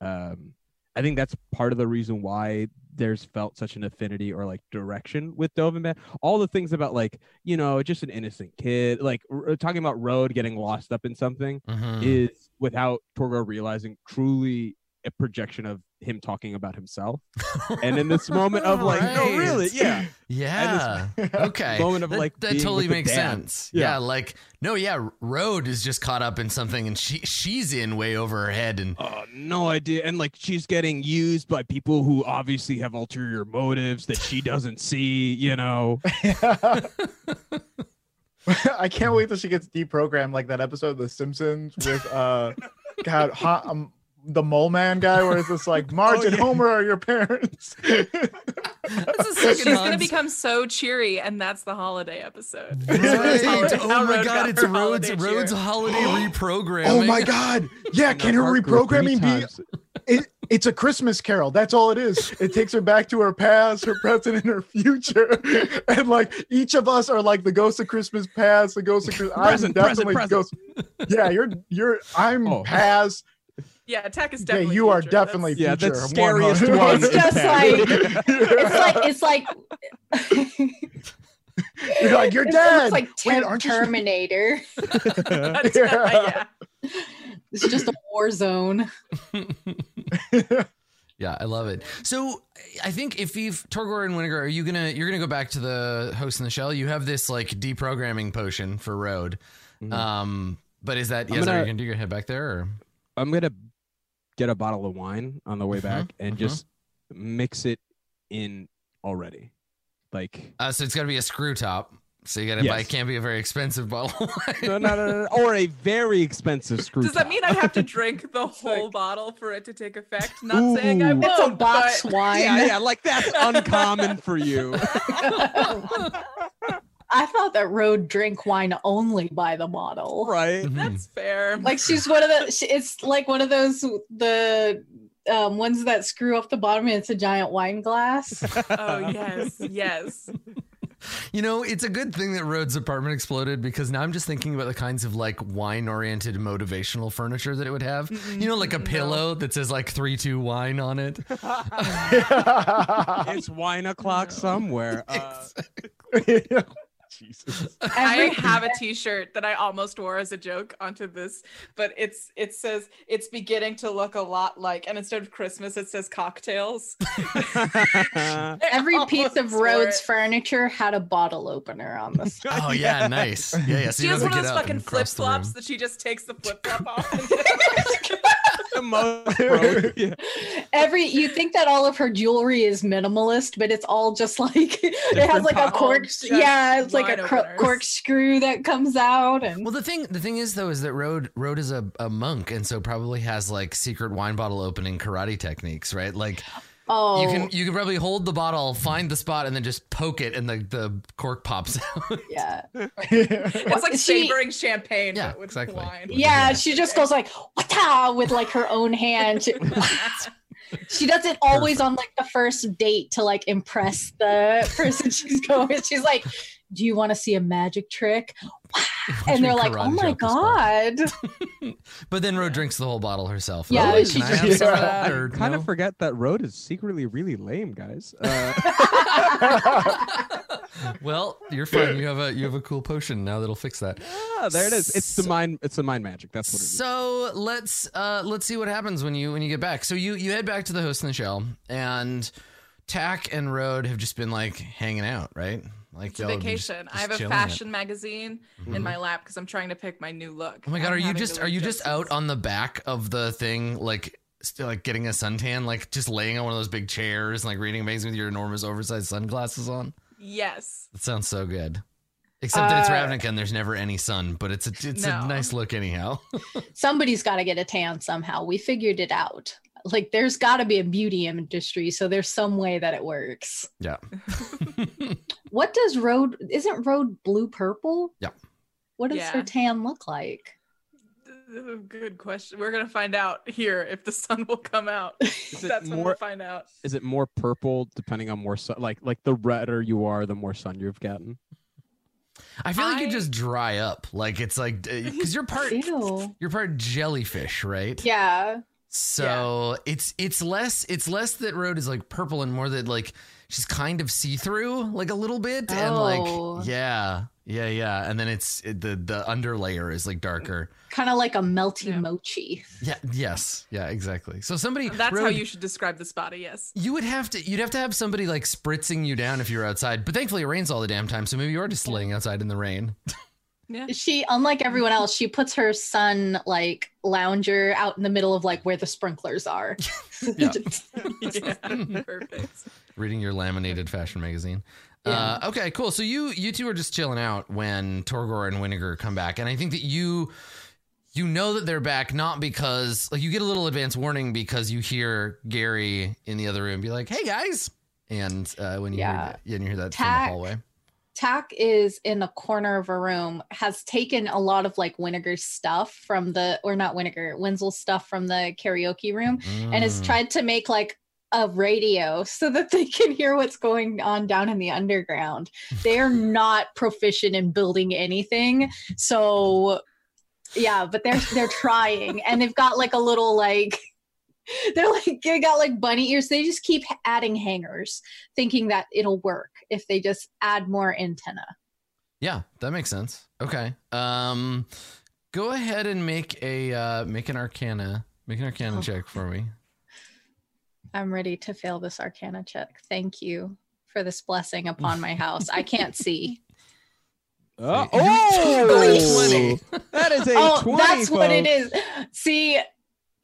um, I think that's part of the reason why there's felt such an affinity or like direction with Dovin Baan. All the things about like you know just an innocent kid, like r- talking about Road getting lost up in something Mhm. is without Torgor realizing truly a projection of him talking about himself. [LAUGHS] And in this moment of like, no, really, yeah, [LAUGHS] Yeah. Okay. moment of that, like that totally makes sense. Yeah. Yeah. like no, yeah. Road is just caught up in something, and she she's in way over her head, and Oh, no idea. And like she's getting used by people who obviously have ulterior motives that she doesn't see, you know. [LAUGHS] I can't wait till she gets deprogrammed like that episode of The Simpsons with uh God ha- um, the mole man guy where it's just like [LAUGHS] Marge oh, and yeah. Homer are your parents. [LAUGHS] that's She's gonna become so cheery, and that's the holiday episode. Right. How Oh my got god, it's her Road's holiday Road's cheer. holiday [GASPS] reprogramming. oh my God! Yeah, can her reprogramming be? It, it's a Christmas Carol. That's all it is. It takes her back to her past, her present, and her future. [LAUGHS] And like each of us are like the ghost of Christmas past, the ghost of Christmas. Present, I'm present, definitely present. ghost. Yeah, you're you're. I'm Oh. past. Yeah, Tech is definitely. Yeah, definitely. you are definitely That's- Yeah, future. that's scariest 100. one. It's just Tech. It's like it's like [LAUGHS] You're like you're it dead. looks like Wait, aren't Terminator. [LAUGHS] [LAUGHS] Yeah. yeah. It's just a war zone. Yeah, I love it. So I think if you've Torgor and Winnegar, are you gonna you're gonna go back to the host in the shell? You have this like deprogramming potion for Road. Mhm. Um, but is that I'm yes? Are gonna- you gonna do your head back there? Or? I'm gonna get a bottle of wine on the way back and mhm. just mix it in already. Like Uh, so it's got to be a screw top. So you got to buy. It can't be a very expensive bottle. of wine. no, no, no, no, or a very expensive screw. Does that mean I have to [LAUGHS] drink the whole bottle for it to take effect? Not saying I Ooh. won't. It's a box but- wine. Yeah, yeah, like that's uncommon for you. [LAUGHS] [LAUGHS] I thought that Road drink wine only by the bottle. right? Mhm. That's fair. Like she's one of the. she- It's like one of those the um, ones that screw up the bottom and it's a giant wine glass. [LAUGHS] oh yes, yes. You know, it's a good thing that Rhodes' apartment exploded because now I'm just thinking about the kinds of like wine oriented motivational furniture that it would have. You know, like a Mm-mm, no. pillow that says like three two wine on it. [LAUGHS] [LAUGHS] it's wine o'clock somewhere. Uh, Jesus. [LAUGHS] I have a T-shirt that I almost wore as a joke onto this, but it's it says it's beginning to look a lot like, and instead of Christmas, it says cocktails. [LAUGHS] [LAUGHS] Every piece of Rhodes furniture had a bottle opener on the side. Oh yeah, nice. Yeah, yeah. So She has one of those fucking flip cross the room. flops that she just takes the flip flop off. and- the most yeah. Every you think that all of her jewelry is minimalist, but it's all just like [LAUGHS] it has like a pop- cork. Yeah, it's like a cor- openers. corkscrew that comes out, and Well, the thing the thing is though is that Road Road is a, a monk and so probably has like secret wine bottle opening karate techniques, right? Like oh, you can oh. you can probably hold the bottle, find the spot, and then just poke it, and the the cork pops [LAUGHS] out. yeah, [LAUGHS] It's like She- savoring champagne, Yeah, but with exactly. wine. yeah. She just goes like "Wata," with like her own hand. She, does it always on like the first date to like impress the [LAUGHS] person she's going. with. She's like, "Do you want to see a magic trick?" And they're like, "Oh my chop the spot. god!" [LAUGHS] [LAUGHS] But then Road drinks the whole bottle herself. Yeah, Oh, she can I just- have some of Yeah. that? I Or kind no? of forget that road is secretly really lame, guys. Uh, [LAUGHS] well, you're fine. You have a you have a cool potion now that'll fix that. ah, there it is. It's the mind. It's the mind magic. That's what it is. So let's uh let's see what happens when you when you get back. So you you head back to the host in the shell, and Tack and Road have just been like hanging out, right? Like It's a y'all just- vacation. I have a chilling it. fashion magazine Mhm. in my lap because I'm trying to pick my new look. Oh my god, I'm are you just are wear you just out on the back of the thing like still like getting a suntan, like just laying on one of those big chairs, and like reading amazing with your enormous oversized sunglasses on? Yes. That sounds so good. Except that it's Uh, Ravnica and there's never any sun, but it's a it's a nice look anyhow. [LAUGHS] Somebody's got to get a tan somehow. We figured it out. like there's got to be a beauty industry, so there's some way that it works. Yeah. [LAUGHS] [LAUGHS] What does road? Isn't road blue purple? Yeah. What does Yeah. her tan look like? Good question. We're gonna find out here if the sun will come out. [LAUGHS] Is it That's when we'll more? find out. Is it more purple depending on more sun? Like like the redder you are, the more sun you've gotten. I feel like you just dry up. Like it's like because you're part Ew. you're part jellyfish, right? Yeah. So it's it's less it's less that road is like purple and more that like she's kind of see through like a little bit and Oh. like yeah yeah yeah and then it's it, the the underlayer is like darker. Kind of like a melty Yeah. mochi. Yeah. Yes. Yeah. Exactly. So somebody That's how you should describe this body. Yes. You would have to you'd have to have somebody like spritzing you down if you were outside. But thankfully it rains all the damn time, so maybe you are just laying outside in the rain. [LAUGHS] Yeah. She, unlike everyone else, she puts her sun like lounger out in the middle of like where the sprinklers are. [LAUGHS] Yeah. [LAUGHS] yeah. Perfect. Reading your laminated fashion magazine. Uh, okay, cool. So you you two are just chilling out when Torgor and Winnegar come back, and I think that you you know that they're back not because like you get a little advance warning because you hear Gary in the other room be like, "Hey guys," and uh, when you hear that, yeah, and you hear that from Tack. the hallway. Tack is in the corner of a room, has taken a lot of like Winnegar's stuff from the, or not Winnegar, Wenzel's stuff from the karaoke room, and has Mm. tried to make like a radio so that they can hear what's going on down in the underground. They are [LAUGHS] not proficient in building anything. So yeah, but they're they're trying and they've got like a little like [LAUGHS] they're like they got like bunny ears. They just keep adding hangers, thinking that it'll work if they just add more antenna. Yeah, that makes sense. Okay. Um, go ahead and make a uh, make an Arcana make an Arcana Oh. check for me. I'm ready to fail this arcana check. Thank you for this blessing upon my house. I can't [LAUGHS] see. Uh, oh, oh! that is a oh, 20, that's what it is. See,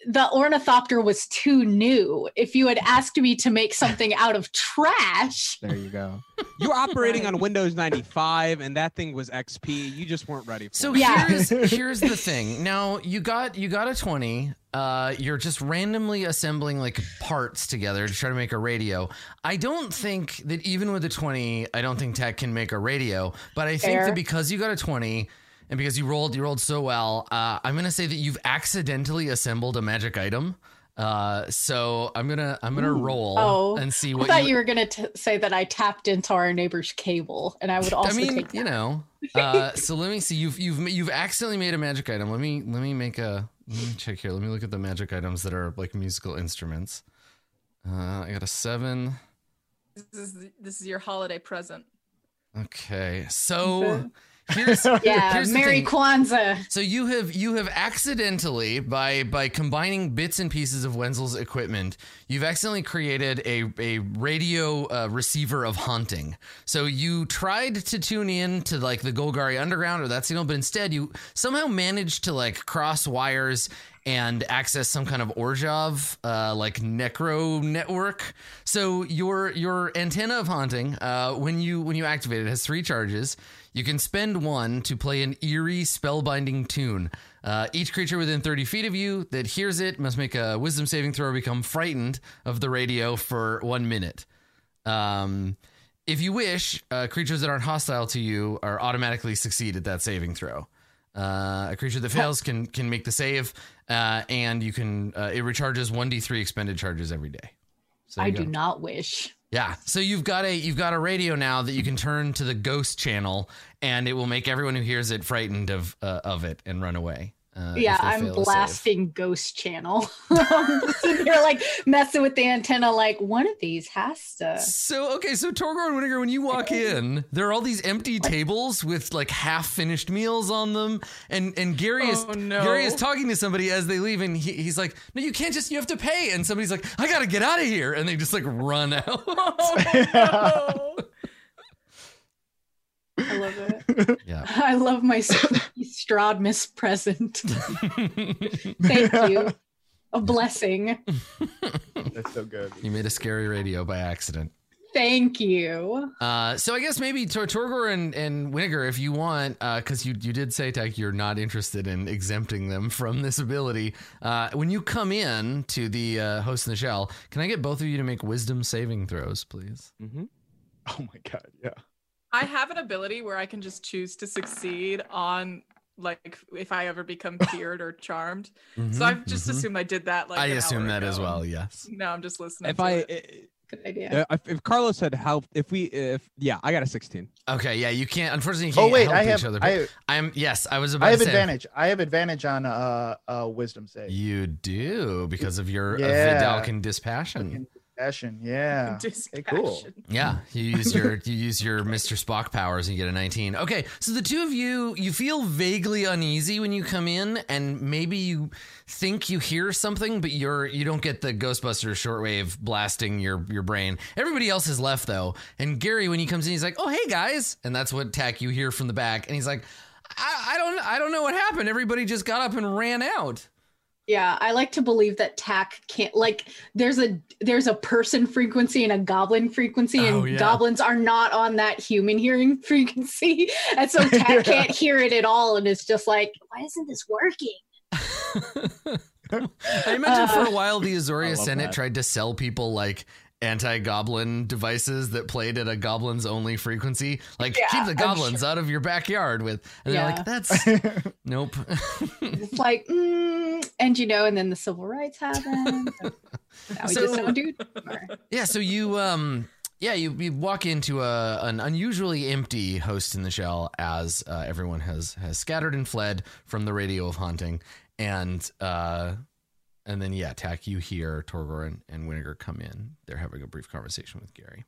the ornithopter was too new. If you had asked me to make something out of trash, There you go. You're [LAUGHS] operating on Windows 95, and that thing was XP. You just weren't ready for So it. Yeah. here's [LAUGHS] here's the thing. Now you got you got a twenty. Uh, you're just randomly assembling like parts together to try to make a radio. I don't think that even with a twenty, I don't think Tech can make a radio. But I think Fair. that because you got a twenty and because you rolled you rolled so well, uh, I'm gonna say that you've accidentally assembled a magic item. Uh, so I'm gonna I'm gonna roll Oh, and see what. I thought you. you were going to say that I tapped into our neighbor's cable, and I would also I mean, take you know. Uh, [LAUGHS] so let me see. You've you've you've accidentally made a magic item. Let me let me make a let me check here. Let me look at the magic items that are like musical instruments. Uh, I got a seven. This is this is your holiday present. Okay, so [LAUGHS] here's [LAUGHS] yeah, here's the Merry thing. Kwanzaa. So you have you have accidentally by by combining bits and pieces of Wenzel's equipment, you've accidentally created a a radio uh, receiver of haunting. So you tried to tune in to like the Golgari Underground or that signal, but instead you somehow managed to like cross wires and access some kind of Orzhov uh, like necro network. So your your antenna of haunting, uh, when you when you activate it, has three charges. You can spend one to play an eerie spellbinding tune. Uh, each creature within 30 feet of you that hears it must make a wisdom saving throw or become frightened of the radio for one minute. Um, if you wish, uh, creatures that aren't hostile to you are automatically succeed at that saving throw. Uh, a creature that fails can can make the save, uh, and you can uh, it recharges one d three expended charges every day. So I do not wish. Yeah. So you've got a you've got a radio now that you can turn to the ghost channel, and it will make everyone who hears it frightened of uh, of it and run away. Uh, yeah, I'm fail to save. blasting Ghost Channel. [LAUGHS] You're like messing with the antenna, like one of these has to. So okay, so Torgor and Winnegar, when you walk in, there are all these empty tables with like half finished meals on them, and and Gary is Oh, no. Gary is talking to somebody as they leave, and he, he's like, "No, you can't just you have to pay." And somebody's like, "I gotta get out of here," and they just like run out. [LAUGHS] Oh, no. [LAUGHS] I love it. [LAUGHS] yeah. [LAUGHS] I love my spooky Stradmus present. [LAUGHS] Thank you. A blessing. That's so good. you made a scary radio by accident. Thank you. Uh, so I guess maybe Tor- Torgor and, and Winiger, if you want, because you, you did say, Tech, you're not interested in exempting them from this ability. Uh, when you come in to the uh, host in the shell, can I get both of you to make wisdom saving throws, please? Mm-hmm. Oh my god, yeah. I have an ability where I can just choose to succeed on like if I ever become [LAUGHS] feared or charmed. So I've just Mhm. assumed I did that like I assume hour that as well, yes. No, I'm just listening. If to I it. Good idea. uh, if, if Carlos had helped, if we if yeah, I got a 16. Okay, yeah, you can't, unfortunately, you Oh can't wait, help I each have other. I, I'm, yes, I was about I have to say. advantage. I have advantage on uh uh wisdom save. You do because of your Yeah. yeah. Vedalken dispassion. Passion, yeah. [LAUGHS] Dispassion. cool. Yeah, you use your [LAUGHS] you use your Mr. Spock powers and you get a 19. Okay, so the two of you you feel vaguely uneasy when you come in and maybe you think you hear something but you're you don't get the Ghostbusters shortwave blasting your your brain. Everybody else has left though. And Gary when he comes in he's like, "Oh, hey guys." And that's what Tack you hear from the back and he's like, I, I don't I don't know what happened. Everybody just got up and ran out. Yeah, I like to believe that Tack can't like there's a there's a person frequency and a goblin frequency, and Oh, yeah. goblins are not on that human hearing [LAUGHS] frequency. And so [LAUGHS] Tack Yeah. can't hear it at all, and it's just like, why isn't this working? [LAUGHS] I imagine for a while the I Azorius Senate that. tried to sell people like anti-goblin devices that played at a goblins only frequency. Like Yeah, keep the goblins out of your backyard with and they're like, that's [LAUGHS] nope. It's like, mm, and you know, and then the civil rights happened. [LAUGHS] now we So- just don't do yeah, so you um yeah, you, you walk into a an unusually empty host in the shell as uh, everyone has has scattered and fled from the radio of haunting, and uh, and then yeah, Tack, you hear Torgor and, and Winiger come in. They're having a brief conversation with Gary.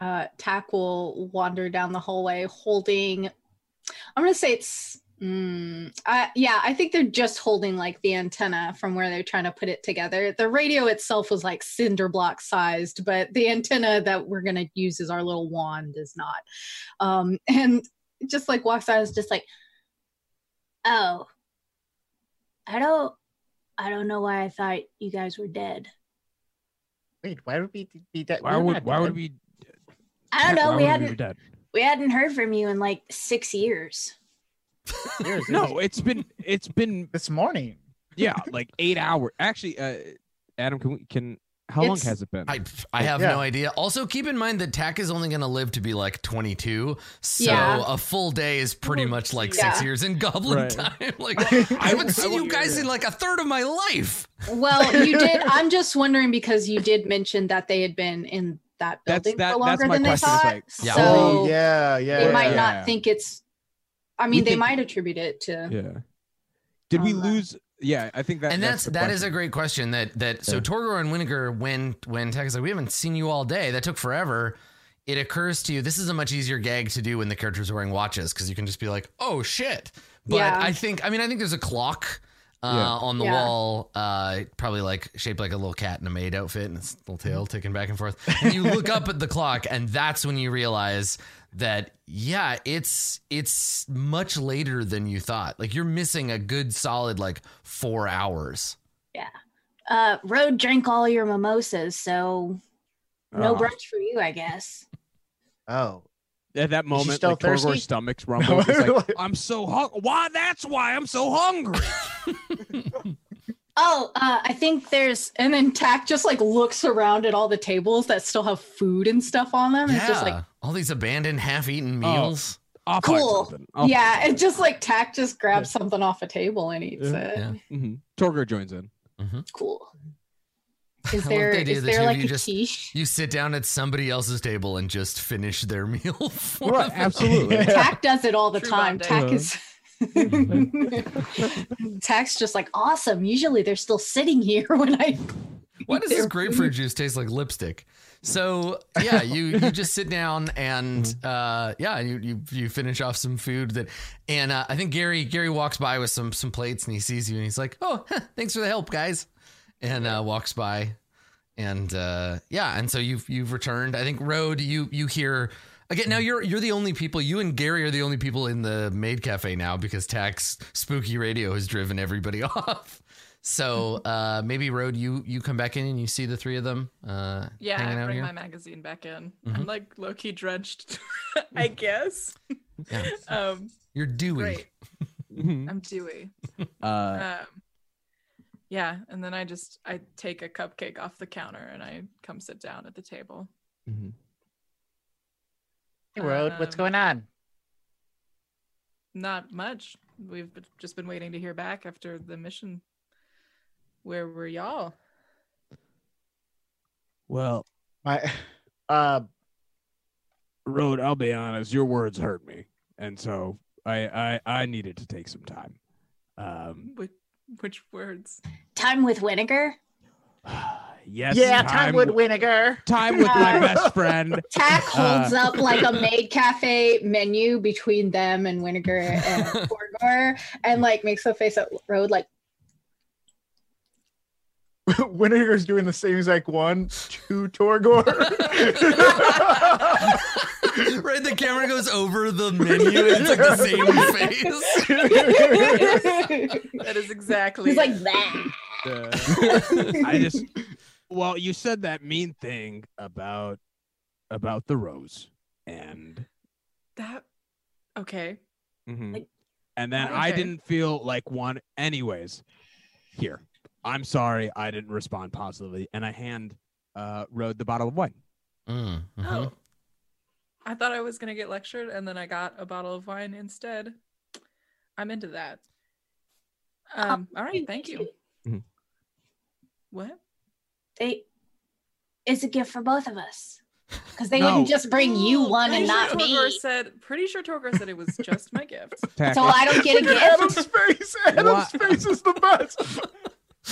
uh, Tack will wander down the hallway holding. I'm gonna say it's. Mm, I, yeah, I think they're just holding like the antenna from where they're trying to put it together. The radio itself was like cinder block sized, but the antenna that we're gonna use as our little wand is not. Um, and just like walks out, is just like, oh, I don't, I don't know why I thought you guys were dead. Wait, why would we be dead? Why would why would we? I don't know. why we hadn't be dead? we hadn't heard from you in like six years. Seriously, [LAUGHS] No, it's been it's been this morning. yeah [LAUGHS] like eight hours. Actually, uh, Adam, can we can how long has it been? I I have Yeah. no idea. Also, keep in mind that Tack is only going to live to be like 22, so Yeah. a full day is pretty much like geez. six years in Goblin Right. time. [LAUGHS] Like [LAUGHS] I haven't seen you guys in like a third of my life. Well, you [LAUGHS] did. I'm just wondering because you did mention that they had been in that That's- building that- for that's longer my than they question, is thought. like- Yeah. So oh yeah, yeah. they might yeah. not think it's. I We mean, they think- might attribute it to. yeah. Did we Um, lose? Yeah, I think that and that's the that is a question. great question. That that so Yeah. Torgor and Winiger when when Tack is like we haven't seen you all day. That took forever. It occurs to you this is a much easier gag to do when the characters are wearing watches because you can just be like, oh shit. But Yeah. I think I mean I think there's a clock. Uh, Yeah. on the Yeah. wall, uh, probably like shaped like a little cat in a maid outfit, and its little tail ticking back and forth. And you look up at the clock, and that's when you realize that yeah, it's it's much later than you thought. Like you're missing a good solid like four hours. Yeah uh, Road drank all your mimosas, so no Oh. brunch for you, I guess. Oh, At that moment, still like? Torgor's stomach's rumbled. He's like, [LAUGHS] I'm so hungry. Why? That's why I'm so hungry. [LAUGHS] Oh, uh, I think there's, and then Tack just like looks around at all the tables that still have food and stuff on them. It's just like, all these abandoned half-eaten Oh. meals. I'll Cool. something. I'll yeah, find it's just like Tack just grabs something off a table and eats Yeah. it. Yeah. Mhm. Torgor joins in. Cool. [LAUGHS] I Is love there the is that there like you a just- quiche? You sit down at somebody else's table and just finish their [LAUGHS] meal. For Right, them. absolutely. [LAUGHS] Yeah. Tack does it all the True time. Tack Uh-huh. is. Tack's just like awesome. Usually they're still sitting here when I. Why does this grapefruit food. juice taste like lipstick? So yeah, you you just sit down and Mm-hmm. uh, yeah, you, you you finish off some food that, and uh, I think Gary Gary walks by with some some plates and he sees you and he's like, oh, thanks for the help, guys, and uh, walks by, and uh, yeah, and so you've you've returned. I think Road, you you hear. Again, now you're you're the only people. You and Gary are the only people in the maid cafe now because Tack's Spooky Radio has driven everybody [LAUGHS] off. So uh, maybe Road, you you come back in and you see the three of them uh, Yeah, hanging I out bring here. my magazine back in. Mhm. I'm like low key drenched, [LAUGHS] I guess. Yeah. Um, You're dewy. great. Mhm. I'm dewy. uh, Um, yeah, and then I just I take a cupcake off the counter and I come sit down at the table. mhm. Hey, Road, what's Um, going on? Not much. We've just been waiting to hear back after the mission. Where were y'all? Well, My, [LAUGHS] uh, Road, I'll be honest, your words hurt me. And so I I, I needed to take some time. Um Which, which words? Time with vinegar. [SIGHS] yes, yeah, time with vinegar. time with my best friend. [LAUGHS] Tack Uh, holds up [LAUGHS] like a maid cafe menu between them and Vinegar and Torgor and like makes a face at Road like [LAUGHS] Vinegar's doing the same exact one to Torgor. [LAUGHS] right, the camera goes over the menu. It's like the [LAUGHS] same face. That is exactly. he's like that. Uh, I just well, you said that mean thing about about the rose, and that. Okay. mhm. Like- and then I didn't feel like one. Anyways, here, I'm sorry I didn't respond positively, and I hand uh Rode the bottle of wine. Mm, mhm. Oh. I thought I was gonna get lectured, and then I got a bottle of wine instead. I'm into that. Um. all right. Thank you. What? They it's a gift for both of us. Because they No. wouldn't just bring you one pretty and sure not me. Torgor Said pretty sure Torgor said it was just my gift. [LAUGHS] Tack, So I don't get a gift. Adam's face. Adam's What? face is the best.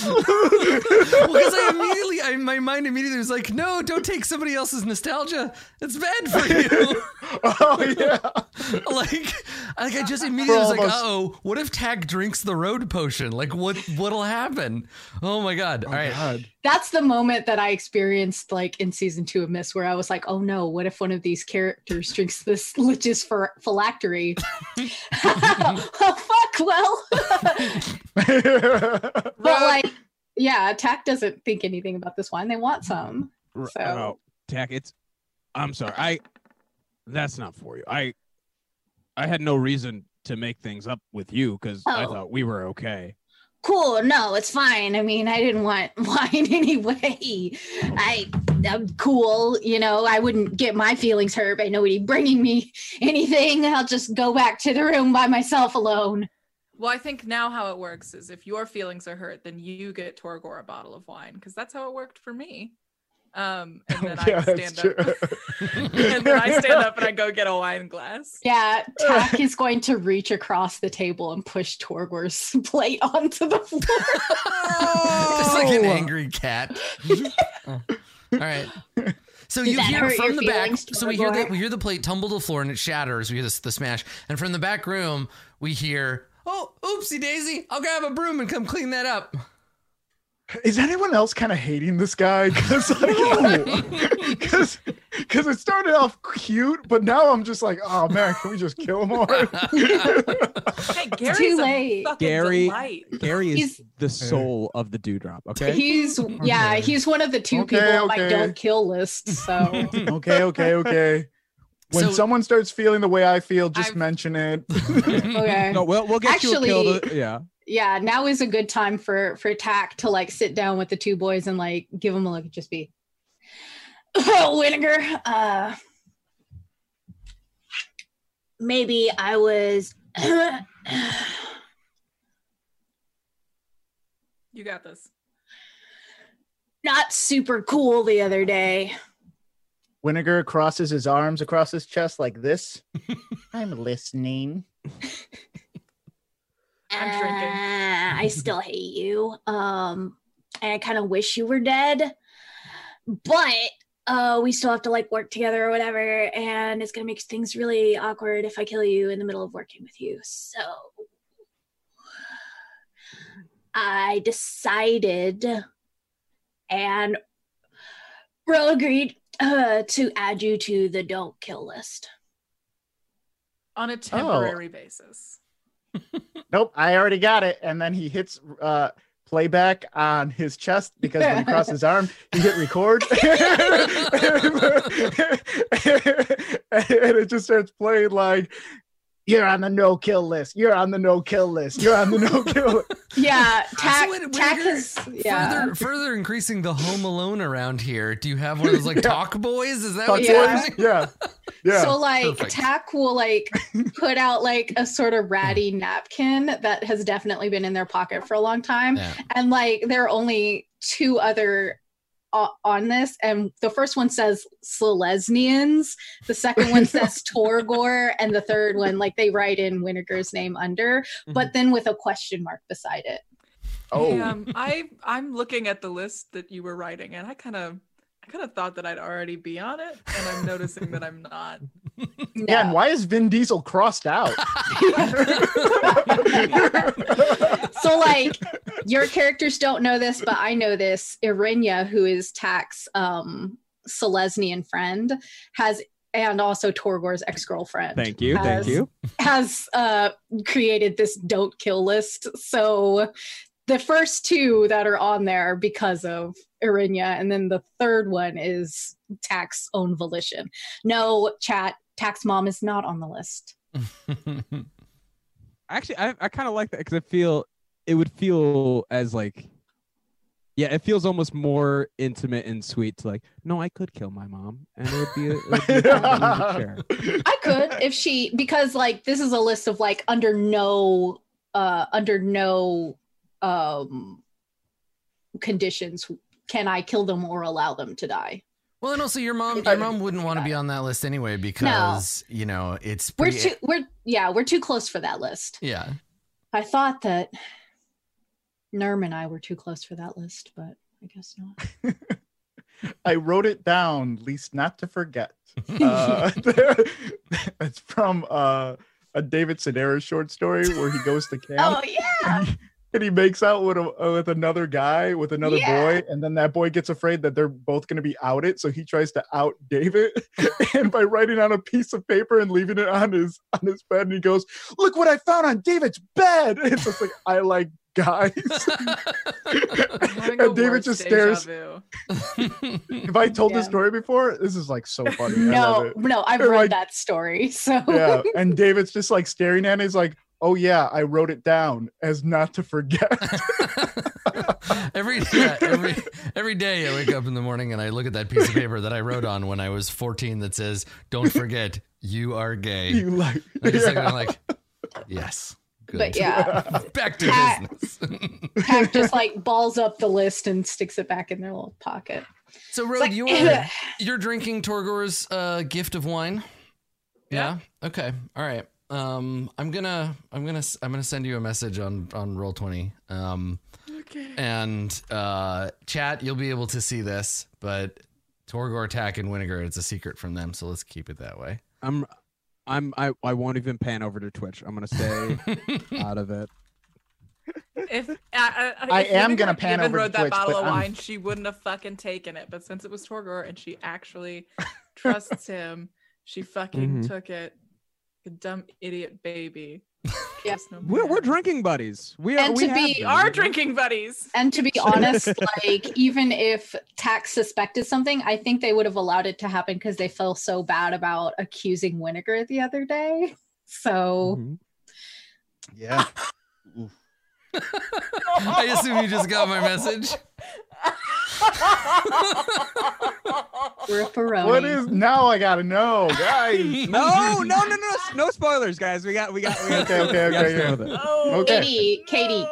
Well, because I immediately, I, my mind immediately was like, no, don't take somebody else's nostalgia. It's bad for you. [LAUGHS] oh yeah. [LAUGHS] like, like I just immediately was like, us. oh, what if Tack drinks the road potion? Like, what what'll happen? Oh my god! Oh All right, God. That's the moment that I experienced like in season two of Miss, where I was like, oh no, what if one of these characters drinks this [LAUGHS] lich's for phylactery? [LAUGHS] [LAUGHS] oh fuck, well. but like, yeah, Tack doesn't think anything about this wine. They want some. So- oh, Tack, it's. I'm sorry. I. That's not for you. I. I had no reason to make things up with you because I Oh. thought we were okay. Cool, no, it's fine. I mean, I didn't want [LAUGHS] wine anyway. I I'm cool, you know. I wouldn't get my feelings hurt by nobody bringing me [LAUGHS] anything. I'll just go back to the room by myself alone. Well, I think now how it works is if your feelings are hurt, then you get Torgor a bottle of wine because that's how it worked for me. Um, [LAUGHS] and then yeah, I that's stand true. up, [LAUGHS] and then I stand up and I go get a wine glass. Yeah, Tack [LAUGHS] is going to reach across the table and push Torgor's plate onto the floor. just like an Oh. angry cat. Oh. All right. So Does you hear from your the back. feelings, So we hear the we hear the plate tumble to the floor and it shatters. We hear this, the smash, and from the back room we hear, "Oh, oopsie daisy! I'll grab a broom and come clean that up." Is anyone else kind of hating this guy? [LAUGHS] Because like, because [LAUGHS] because it started off cute, but now I'm just like, oh man, can we just kill him already? [LAUGHS] Hey, Gary's too late. Gary- delight. Gary is He's- the soul of the dewdrop. Okay. He's yeah, Okay. he's one of the two Okay, people on my don't kill list. So okay, okay, okay. When So- someone starts feeling the way I feel, just I've- mention it. okay. no, we'll we'll get you a kill. To, yeah. Yeah, now is a good time for for Tack to like sit down with the two boys and like give them a look. Just be [LAUGHS] Winnegar. Uh, maybe I was. [CLEARS THROAT] You got this. not super cool the other day. Winnegar crosses his arms across his chest like this. [LAUGHS] I'm listening. [LAUGHS] I'm drinking. Uh, I still hate you. Um, and I kind of wish you were dead, but uh, we still have to like work together or whatever, and it's gonna make things really awkward if I kill you in the middle of working with you. So I decided, and Ro agreed uh, to add you to the don't kill list. On a temporary basis. Nope, I already got it. And then he hits uh playback on his chest because when he [LAUGHS] crossed his arm, he hit record. [LAUGHS] and it just starts playing like, You're on the no kill list. You're on the no kill list. You're on the no kill. [LAUGHS] Yeah, tack, So it- tack is yeah. Further, further increasing the home alone around here. Do you have one of those like [LAUGHS] Yeah. talk boys? Is that Talk what's Yeah. boys? happening? Yeah. Yeah. So like Perfect. Tack will like [LAUGHS] put out like a sort of ratty napkin that has definitely been in their pocket for a long time. Yeah. And like there are only two other on this and the first one says Selesnyans, the second one [LAUGHS] says Torgor and the third one like they write in Winnegar's name under but then with a question mark beside it. oh. um, I I'm looking at the list that you were writing, and I kind of I kind of thought that I'd already be on it, and I'm noticing that I'm not. Yeah, and why is Vin Diesel crossed out? [LAUGHS] so like your characters don't know this, but I know this. Irinya, who is Tack's um Selesnyan friend, has and also Torgor's ex-girlfriend. Thank you. Thank you. Has uh created this don't kill list. So the first two that are on there are because of Irinya, and then the third one is Tack's own volition. No, chat, Tack's mom is not on the list. [LAUGHS] Actually, I, I kind of like that because I feel it would feel as like, yeah, it feels almost more intimate and sweet to like, no, I could kill my mom, and it would be, a, it would be a thing that we would share. I could if she because like this is a list of like under no uh under no um conditions can I kill them or allow them to die. Well, and also your mom, your mom wouldn't want to be on that list anyway because you know it's We're too we're yeah, we're too close for that list. yeah. I thought that Nerm and I were too close for that list, but I guess not. [LAUGHS] I wrote it down, least not to forget. [LAUGHS] Uh, [LAUGHS] it's from uh, a David Sedaris short story where he goes to camp Oh yeah. And he makes out with a, uh, with another guy with another Yeah. boy, and then that boy gets afraid that they're both going to be outed, so he tries to out David, [LAUGHS] and by writing on a piece of paper and leaving it on his on his bed, and he goes, "Look what I found on David's bed." [LAUGHS] It's just like I like guys. [LAUGHS] I'm having the and David just deja stares. vu. Have I told this story before? This is like so funny. No, it. no, I've Or, read like- that story. So Yeah, and David's just like staring at it. He's like, "Oh yeah, I wrote it down as not to forget." [LAUGHS] [LAUGHS] every yeah, every every day I wake up in the morning and I look at that piece of paper that I wrote on when I was 14 that says, "Don't forget, you are gay." you like, I just look yeah. at it, I'm like, yes, good. but yeah. [LAUGHS] back to Cat- business. Pack just like balls up the list and sticks it back in their little pocket. so, It's like, you're [CLEARS THROAT] you're drinking Torgor's uh, gift of wine. Yeah? Okay. All right. Um, I'm gonna I'm gonna I'm gonna send you a message on on roll twenty. Um, Okay. and uh, chat, you'll be able to see this, but Torgor, Tack, and Winnegar, it's a secret from them. So let's keep it that way. I'm, I'm, I, I won't even pan over to Twitch. I'm gonna stay [LAUGHS] out of it. If uh, uh, I am gonna pan even over to wrote that Twitch, bottle of I'm- wine, she wouldn't have fucking taken it. But since it was Torgor and she actually trusts [LAUGHS] him, she fucking Mhm. took it. You dumb idiot baby. [LAUGHS] Yep. Just no We're, we're drinking buddies. We are. And to have be- been. We are drinking buddies. And to be [LAUGHS] honest, like even if Tack suspected something, I think they would have allowed it to happen because they felt so bad about accusing Winnegar the other day. So Mhm. yeah. [LAUGHS] I assume you just got my message. Ripperoni. What is now? I gotta know, [LAUGHS] guys. No, no, no, no, no spoilers, guys. We got, we got, we got. Okay, okay, okay, stay yeah. with. Oh, Okay. Katie, Katie,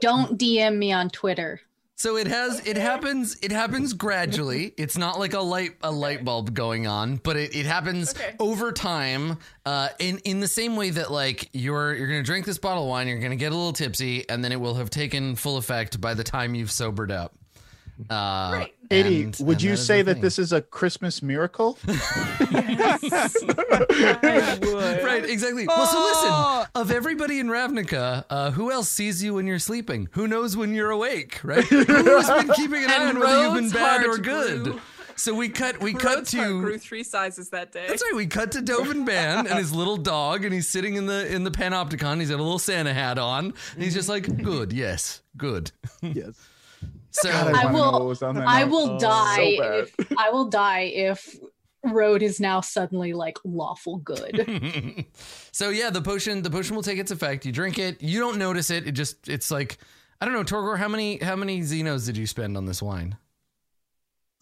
don't DM me on Twitter. So it has it happens it happens gradually. It's not like a light a light bulb going on, but it, it happens Okay. over time. Uh, in in the same way that like you're you're gonna drink this bottle of wine, you're gonna get a little tipsy, and then it will have taken full effect by the time you've sobered up. Uh, Right. Katie, and- would and you is say that thing. this is a Christmas miracle? [LAUGHS] Yes. Right? Exactly. Well, so listen. Oh! Of everybody in Ravnica, uh, who else sees you when you're sleeping? Who knows when you're awake? Right? [LAUGHS] Who's been keeping an eye on And whether you've been bad or good? grew. so we cut we cut Rhodes heart to grew three sizes that day. That's right. We cut to Dovin Baan and his little dog, and he's sitting in the in the panopticon. He's got a little Santa hat on. And he's just like, "Good, yes, good." yes. So God, I wanna will- know what was on that I will Oh, die so if I will die if Road is now suddenly like lawful good. [LAUGHS] so yeah, the potion the potion will take its effect. You drink it. You don't notice it. It just it's like I don't know, Torgor. How many how many Zinos did you spend on this wine?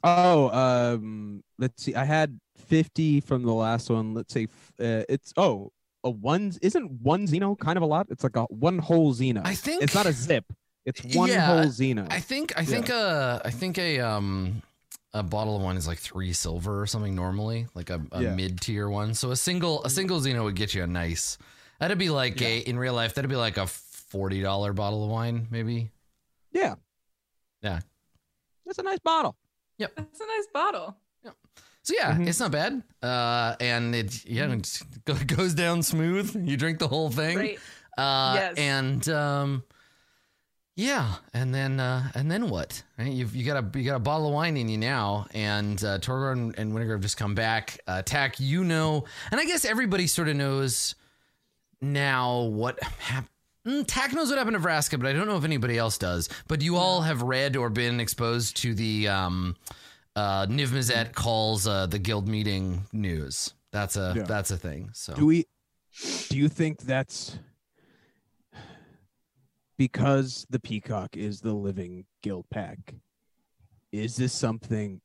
Oh, um, let's see. I had 50 from the last one. Let's say uh, it's oh, a one isn't one Zino kind of a lot? It's like a one whole Zino. I think it's not a zip. It's one Yeah, whole Zino. I think I think uh I think a um a bottle of wine is like three silver or something normally, like a, a Yeah. mid tier one. So a single a single Zino would get you a nice. That'd be like a in real life. That'd be like a forty dollar bottle of wine, maybe. yeah. Yeah. That's a nice bottle. Yep. That's a nice bottle. Yep. So yeah, Mhm. it's not bad. Uh, and it yeah it [LAUGHS] goes down smooth. You drink the whole thing. Great. Uh, Yes. and um, yeah, and then uh, and then what? Right? You've you got a you got a bottle of wine in you now, and uh, Torgor and, and have just come back. Uh, Tack, you know, and I guess everybody sort of knows now what happened. Tack knows what happened to Vraska, but I don't know if anybody else does. But you all have read or been exposed to the um, uh, Niv Mizzet calls uh, the guild meeting news. That's a Yeah. that's a thing. So Do we? Do you think that's because the peacock is the living Guildpact? Is this something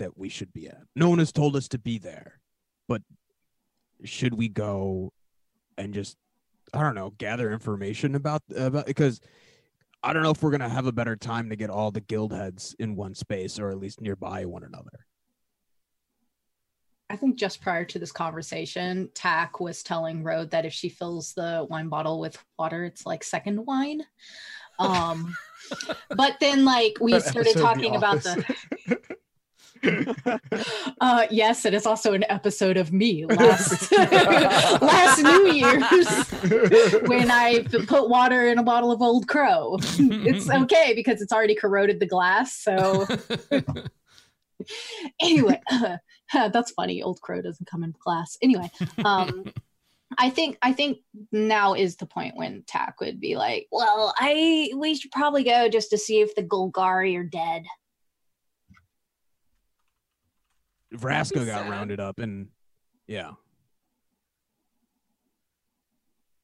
that we should be at? No one has told us to be there, but should we go and just I don't know gather information about about because I don't know if we're gonna have a better time to get all the guild heads in one space or at least nearby one another. I think just prior to this conversation, Tack was telling Road that if she fills the wine bottle with water, it's like second wine. Um, [LAUGHS] but then like we That started talking The about the [LAUGHS] uh yes, it is also an episode of me [LAUGHS] last last New Year's when I put water in a bottle of Old Crow. it's okay because it's already corroded the glass. So anyway, [CLEARS THROAT] [LAUGHS] that's funny. Old Crow doesn't come in class. Anyway, um, [LAUGHS] I think I think now is the point when Tack would be like, "Well, I we should probably go just to see if the Golgari are dead." Vraska got sad. rounded up and yeah.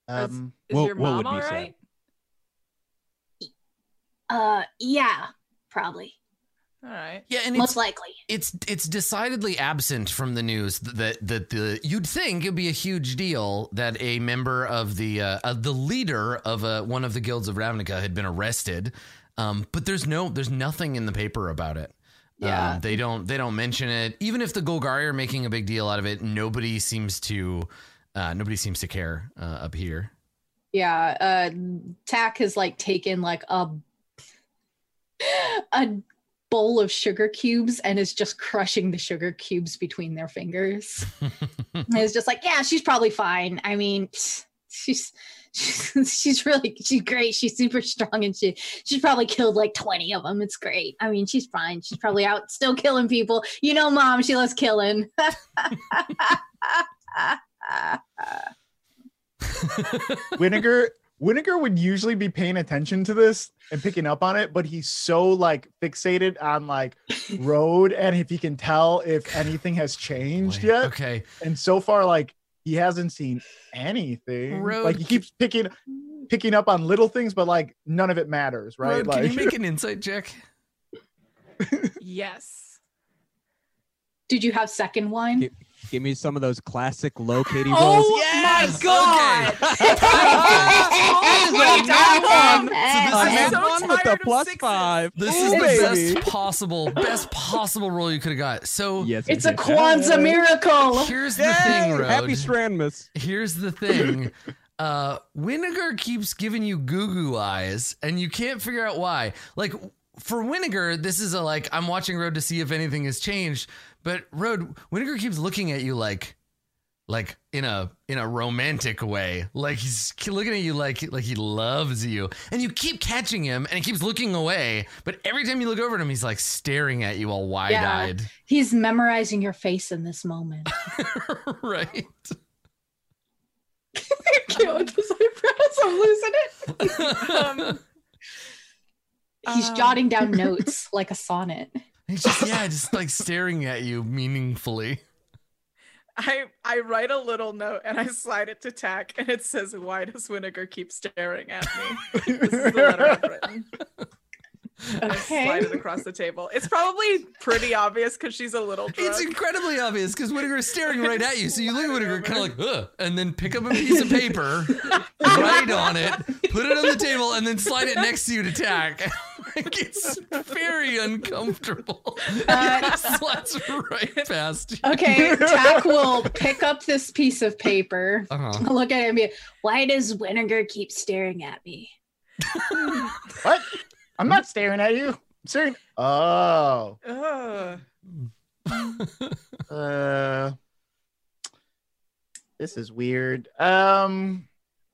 um, Is What- your what mom be all sad? right? Uh, yeah, probably, All right. yeah, and most it's likely. it's it's decidedly absent from the news that that the you'd think it'd be a huge deal that a member of the uh, uh, the leader of uh, one of the guilds of Ravnica had been arrested, um, but there's no there's nothing in the paper about it. Yeah. Um, they don't they don't mention it. Even if the Golgari are making a big deal out of it, nobody seems to uh, nobody seems to care uh, up here. Yeah, uh, Tack has like taken like a [LAUGHS] a bowl of sugar cubes and is just crushing the sugar cubes between their fingers. [LAUGHS] And it's just like, yeah, she's probably fine. I mean, she's she's, [LAUGHS] she's really she's great. She's super strong and she she's probably killed like 20 of them. It's great. I mean, she's fine. She's probably out still killing people. You know, mom, she loves killing. [LAUGHS] Winnegar Winnegar would usually be paying attention to this and picking up on it, but he's so like fixated on like road and if he can tell if [LAUGHS] anything has changed Boy, yet. Okay. And so far, like he hasn't seen anything. Road- Like he keeps picking picking up on little things, but like none of it matters, right? Road, like can you make an [LAUGHS] insight check? Yes. Did you have second wine? Give- Give me some of those classic low Katie rolls. Oh Yes! my god! Okay. oh my god! So this is hand one with the tired of plus sixes. five. This Ooh, is the best possible, best possible roll you could have got. So Yes, It's a is. Kwanzaa miracle. here's the thing, Road. Happy Strandmas. here's the thing. [LAUGHS] Uh, Winnegar keeps giving you goo goo eyes, and you can't figure out why. Like for Winnegar, this is a like I'm watching Road to see if anything has changed. But Road, Winnegar keeps looking at you like, like in a in a romantic way. Like he's looking at you like like he loves you, and you keep catching him, and he keeps looking away. But every time you look over at him, he's like staring at you all wide eyed. He's memorizing your face in this moment. [LAUGHS] right. Can't with his eyebrows. I'm losing it. [LAUGHS] Um, He's Um. jotting down [LAUGHS] notes like a sonnet. He's just yeah, just like staring at you meaningfully. I I write a little note and I slide it to Tack, and it says, "Why does Vinegar keep staring at me?" this is the letter I've written. I slide it across the table. It's probably pretty obvious because she's a little drunk. It's incredibly obvious because Whittaker is staring right at you. So you look at Whittaker kind of like, [LAUGHS] Ugh, and then pick up a piece of paper, write on it, put it on the table, and then slide it next to you to tack. Like [LAUGHS] it's very uncomfortable. [LAUGHS] Uh, [LAUGHS] Slides right past you. Okay, Tack will pick up this piece of paper, Uh-huh. look at it, and be, why does Vinegar keep staring at me? What? I'm not staring at you. I'm staring. Oh. Ugh. Uh. This is weird. Um.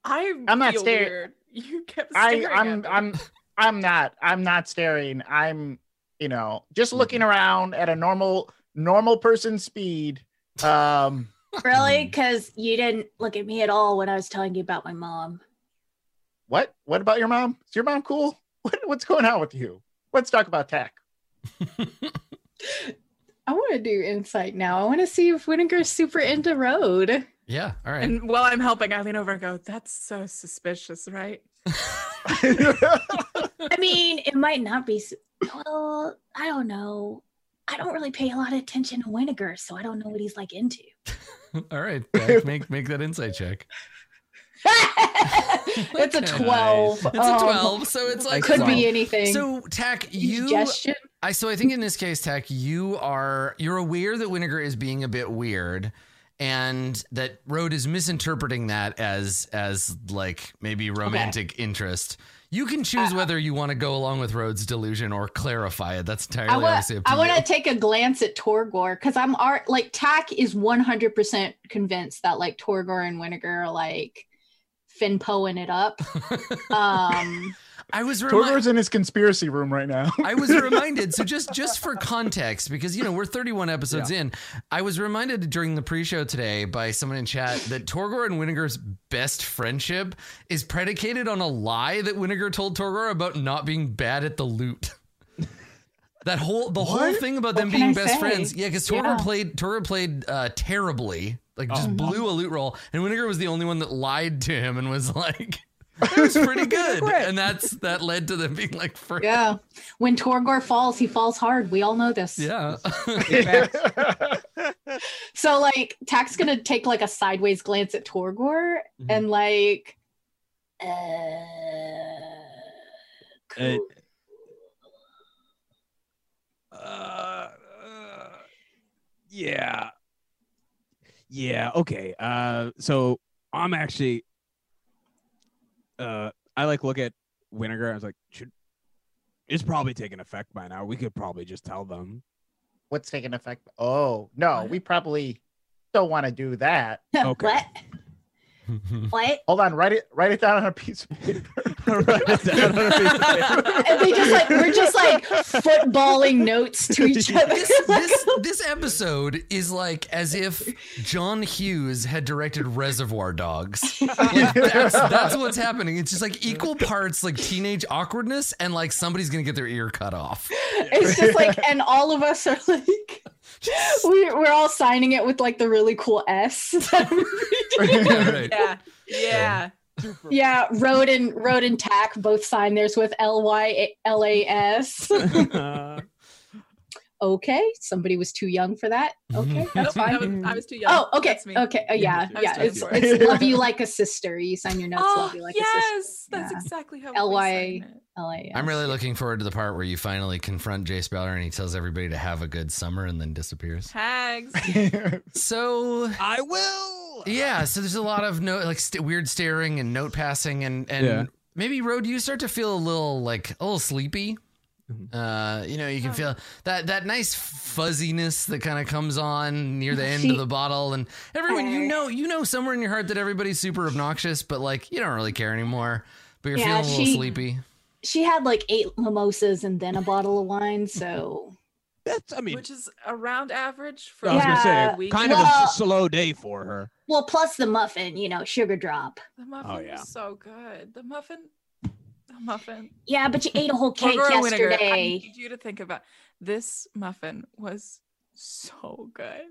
I I'm not feel staring- weird. You kept I. staring I'm. at me. I'm. I'm not. I'm not staring. I'm. You know, just looking around at a normal, normal person speed. Um. [LAUGHS] Really? Because you didn't look at me at all when I was telling you about my mom. What? What about your mom? Is your mom cool? [LAUGHS] What, what's going on with you? Let's talk about tech. [LAUGHS] I want to do insight now. I want to see if Vinegar's super into road. Yeah. All right. And while I'm helping, I lean over and go, "That's so suspicious, right?" I mean, it might not be. Well, I don't know. I don't really pay a lot of attention to Vinegar, so I don't know what he's like into. [LAUGHS] All right. Tack, make make that insight check. [LAUGHS] it's a 12. It's a Um, twelve, so it's like Could well, be anything. So Tack, you Suggestion? I so I think in this case, Tech, you are you're aware that Winnegar is being a bit weird, and that Road is misinterpreting that as as like maybe romantic interest. You can choose whether you want to go along with Road's delusion or clarify it. That's entirely I want, obviously up to I want to take a glance at Torgor because I'm art like Tack is 100% convinced that like Torgor and Vinegar are like finpoing it up. [LAUGHS] Um, I was reminded. Torgor's in his conspiracy room right now. I was [LAUGHS] reminded. So just just for context, because you know we're 31 episodes in, I was reminded during the pre-show today by someone in chat that Torgor and Winnegar's best friendship is predicated on a lie that Winnegar told Torgor about not being bad at the loot. That whole the whole thing about What them being I best say? friends, yeah, because Torgor Yeah. played Torgor played uh, terribly, like just Oh. blew a loot roll, and Winnegar was the only one that lied to him and was like, "It was pretty [LAUGHS] good," and that's that led to them being like friends. yeah. When Torgor falls, he falls hard. We all know this. Yeah. [LAUGHS] [LAUGHS] So like Tack's gonna take like a sideways glance at Torgor Mhm. and like uh, Uh, cool. Uh, uh, yeah. Yeah, okay. Uh so I'm actually uh I like look at Vinegar, I was like, should it's probably taking effect by now. We could probably just tell them. What's taking effect? Oh no, we probably don't want to do that. [LAUGHS] okay. What? What? Hold on, write it write it down on a piece of paper. [LAUGHS] Write it down on a piece of paper. And they just like we're just like footballing notes to each other. this, this this episode is like as if John Hughes had directed Reservoir Dogs. Like, that's, that's what's happening. It's just like equal parts like teenage awkwardness and like somebody's gonna get their ear cut off. it's just like, and all of us are like, [LAUGHS] we, we're all signing it with like the really cool S. [LAUGHS] [LAUGHS] Yeah, right. Yeah, yeah. yeah, Road and Road and Tack both sign theirs with L Y L A S. Okay, somebody was too young for that. Okay, that's Nope, that fine. was- I was too young. Oh, okay, That's me. okay, uh, yeah, I yeah. It's it's love [LAUGHS] you like a sister. You sign your notes, Oh, love you like a sister. yes, that's Yeah. exactly how L we Y sign it. L A S. I'm really looking forward to the part where you finally confront Jace Beleren and he tells everybody to have a good summer and then disappears. Tags. [LAUGHS] So I will. yeah, so there's a lot of no like st- weird staring and note passing and and Yeah. maybe Road you start to feel a little like a little sleepy. Uh, you know, you can Oh. feel that that nice fuzziness that kind of comes on near the end She- of the bottle, and everyone you know, you know somewhere in your heart that everybody's super obnoxious, but like you don't really care anymore. But you're Yeah, feeling a little she- sleepy. She had like eight mimosas and then a bottle of wine, so [LAUGHS] That's I mean, which is around average for I was gonna say week. kind of a Well- s- slow day for her. well, plus the muffin, you know, sugar drop. The muffin Oh, yeah. was so good. The muffin, the muffin. Yeah, but you ate a whole cake yesterday. I need you to think about this muffin was so good.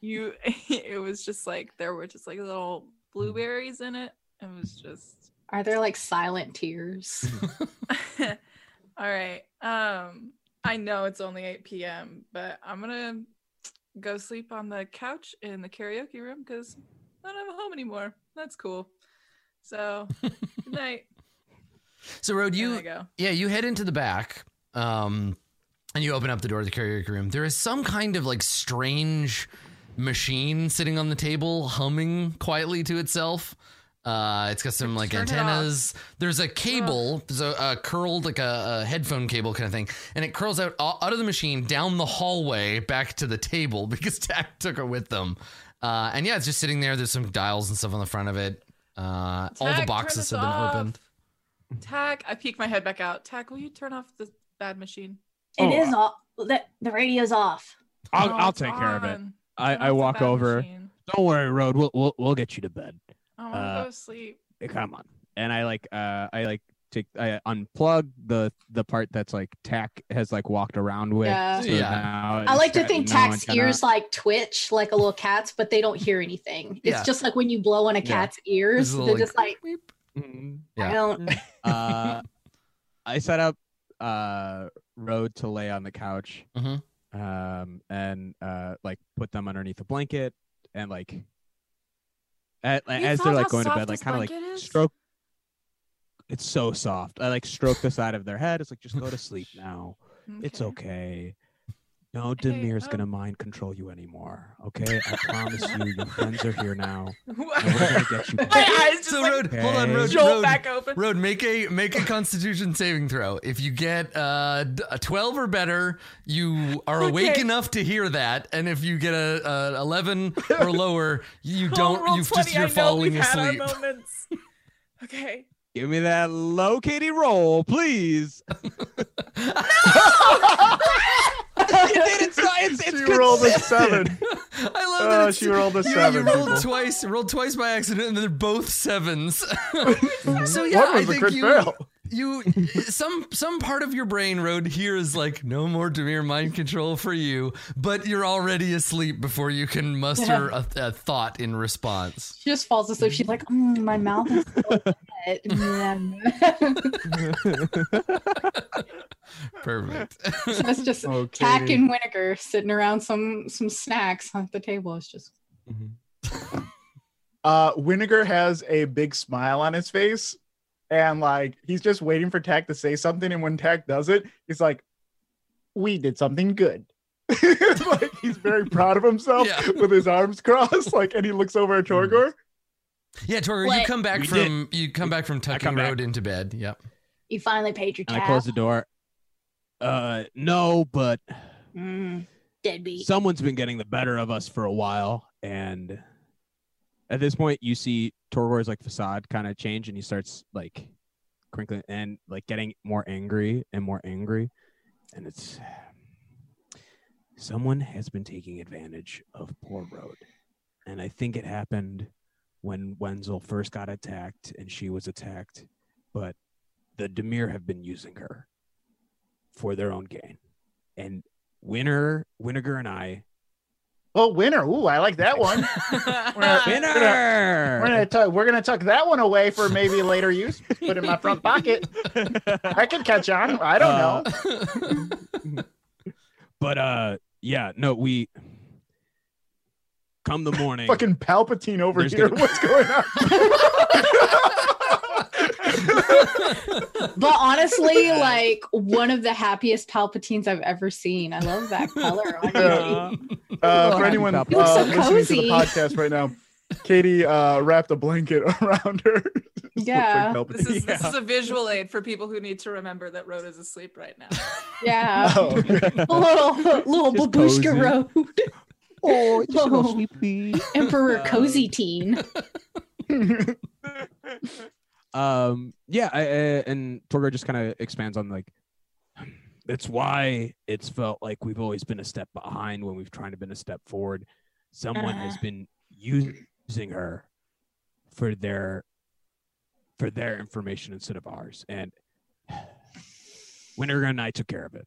you, [LAUGHS] it was just like there were just like little blueberries in it. It was just Are there like silent tears? [LAUGHS] all right. Um, I know it's only 8 p.m., but I'm gonna go sleep on the couch in the karaoke room because I don't have a home anymore. That's cool. So good night. So, Road, You. Yeah, you head into the back, um, and you open up the door to the karaoke room. There is some kind of like strange machine sitting on the table, humming quietly to itself. Uh, it's got some like Turn antennas. There's a cable. There's a, a curled like a, a headphone cable kind of thing, and it curls out out of the machine down the hallway back to the table [LAUGHS] because Tack took it with them. Uh, and yeah, it's just sitting there. There's some dials and stuff on the front of it. Uh, all the boxes have been off. opened. Tack, I peek my head back out. Tack, will you turn off the bad machine? It Oh, is off. The, the radio's off. I'll Oh, I'll it's take care of it. I, I walk over. machine. Don't worry, Road. We'll we'll we'll get you to bed. I want to Uh, go to sleep. Come on. And I like uh I like take I unplug the the part that's like Tack has like walked around with. Yeah. so Yeah. now I like to think no Tack's antenna. ears like twitch like a little cat's, but they don't hear anything. It's Yeah. just like when you blow on a cat's There's ears, they're little, just like, "Weep." Mhm. Yeah. I don't. Uh, [LAUGHS] I set up uh Road to lay on the couch, Mhm. um, and uh like put them underneath a blanket and like You as they're like how going to soft bed, like this kind of like blanket is? stroke. It's so soft. I like stroke the side of their head. It's like just go to sleep [SIGHS] now. It's okay. No Okay, Dimir's um, gonna mind control you anymore. Okay, I promise you. Your friends are here now. [LAUGHS] And we're gonna get you. back. eyes just So like road, hold on, Okay. road, jolt road, back open. road. Make a make a Constitution saving throw. If you get uh, d- a twelve or better, you are awake enough to hear that. And if you get a, a eleven or [LAUGHS] lower, you Oh, don't. roll You've 20, just you're I know falling we've had our asleep. moments. [LAUGHS] okay. Give me that low Katie roll, please. You did it. So it's, it's she rolled a seven. [LAUGHS] I love Oh, that. it's- she rolled a you, seven, You rolled people. twice. Rolled twice by accident, and they're both sevens. [LAUGHS] [LAUGHS] so yeah, One I was a think crit you. fail. You some some part of your brain road here is like no more Dimir mind control for you, but you're already asleep before you can muster a, a thought in response. She just falls asleep. She's like, mm, my mouth is so [LAUGHS] wet. [LAUGHS] Perfect. so it's just Oh, Tack Katie. and Winnegar sitting around some some snacks at the table. It's just [LAUGHS] Uh, Winnegar has a big smile on his face, and like he's just waiting for Tack to say something. And when Tack does it, he's like, "We did something good." [LAUGHS] like he's very proud of himself Yeah. [LAUGHS] with his arms crossed. [LAUGHS] Like, and he looks over at Torgor. yeah, Torgor, you come back We from you come back from tucking come back. road into bed. Yep. you finally paid your And I close the door. Uh, no, but Mm, deadbeat. someone's been getting the better of us for a while, and at this point, you see Torgor's like facade kind of change, and he starts like crinkling and like getting more angry and more angry, and it's someone has been taking advantage of poor Road, and I think it happened when Wenzel first got attacked and she was attacked, but the Dimir have been using her for their own gain, and Winner, Winnegar, and I. Oh, winner! Ooh, I like that one. [LAUGHS] We're gonna- We're Winner. gonna tuck, we're gonna tuck that one away for maybe later use. [LAUGHS] Put in my front pocket. I could catch on. I don't know. Uh, [LAUGHS] but uh, yeah, no, we come the morning. Fucking Palpatine over here. gonna- What's going on? [LAUGHS] But honestly, like one of the happiest Palpatines I've ever seen. I love that [LAUGHS] color on Uh. Uh, for anyone uh, Palpatine. You look so listening to the podcast right now, Katie uh, wrapped a blanket [LAUGHS] around her Yeah. This is this is a visual aid for people who need to remember that Rhoda's asleep right now. Yeah. Oh, A little little Just babushka cozy. road. oh, just a little sleepy. Emperor Cozy Teen. Um yeah I, I, and torgor just kind of expands on like that's why it's felt like we've always been a step behind when we've tried to been a step forward someone has Uh-huh. been using her for their for their information instead of ours and winter and i took care of it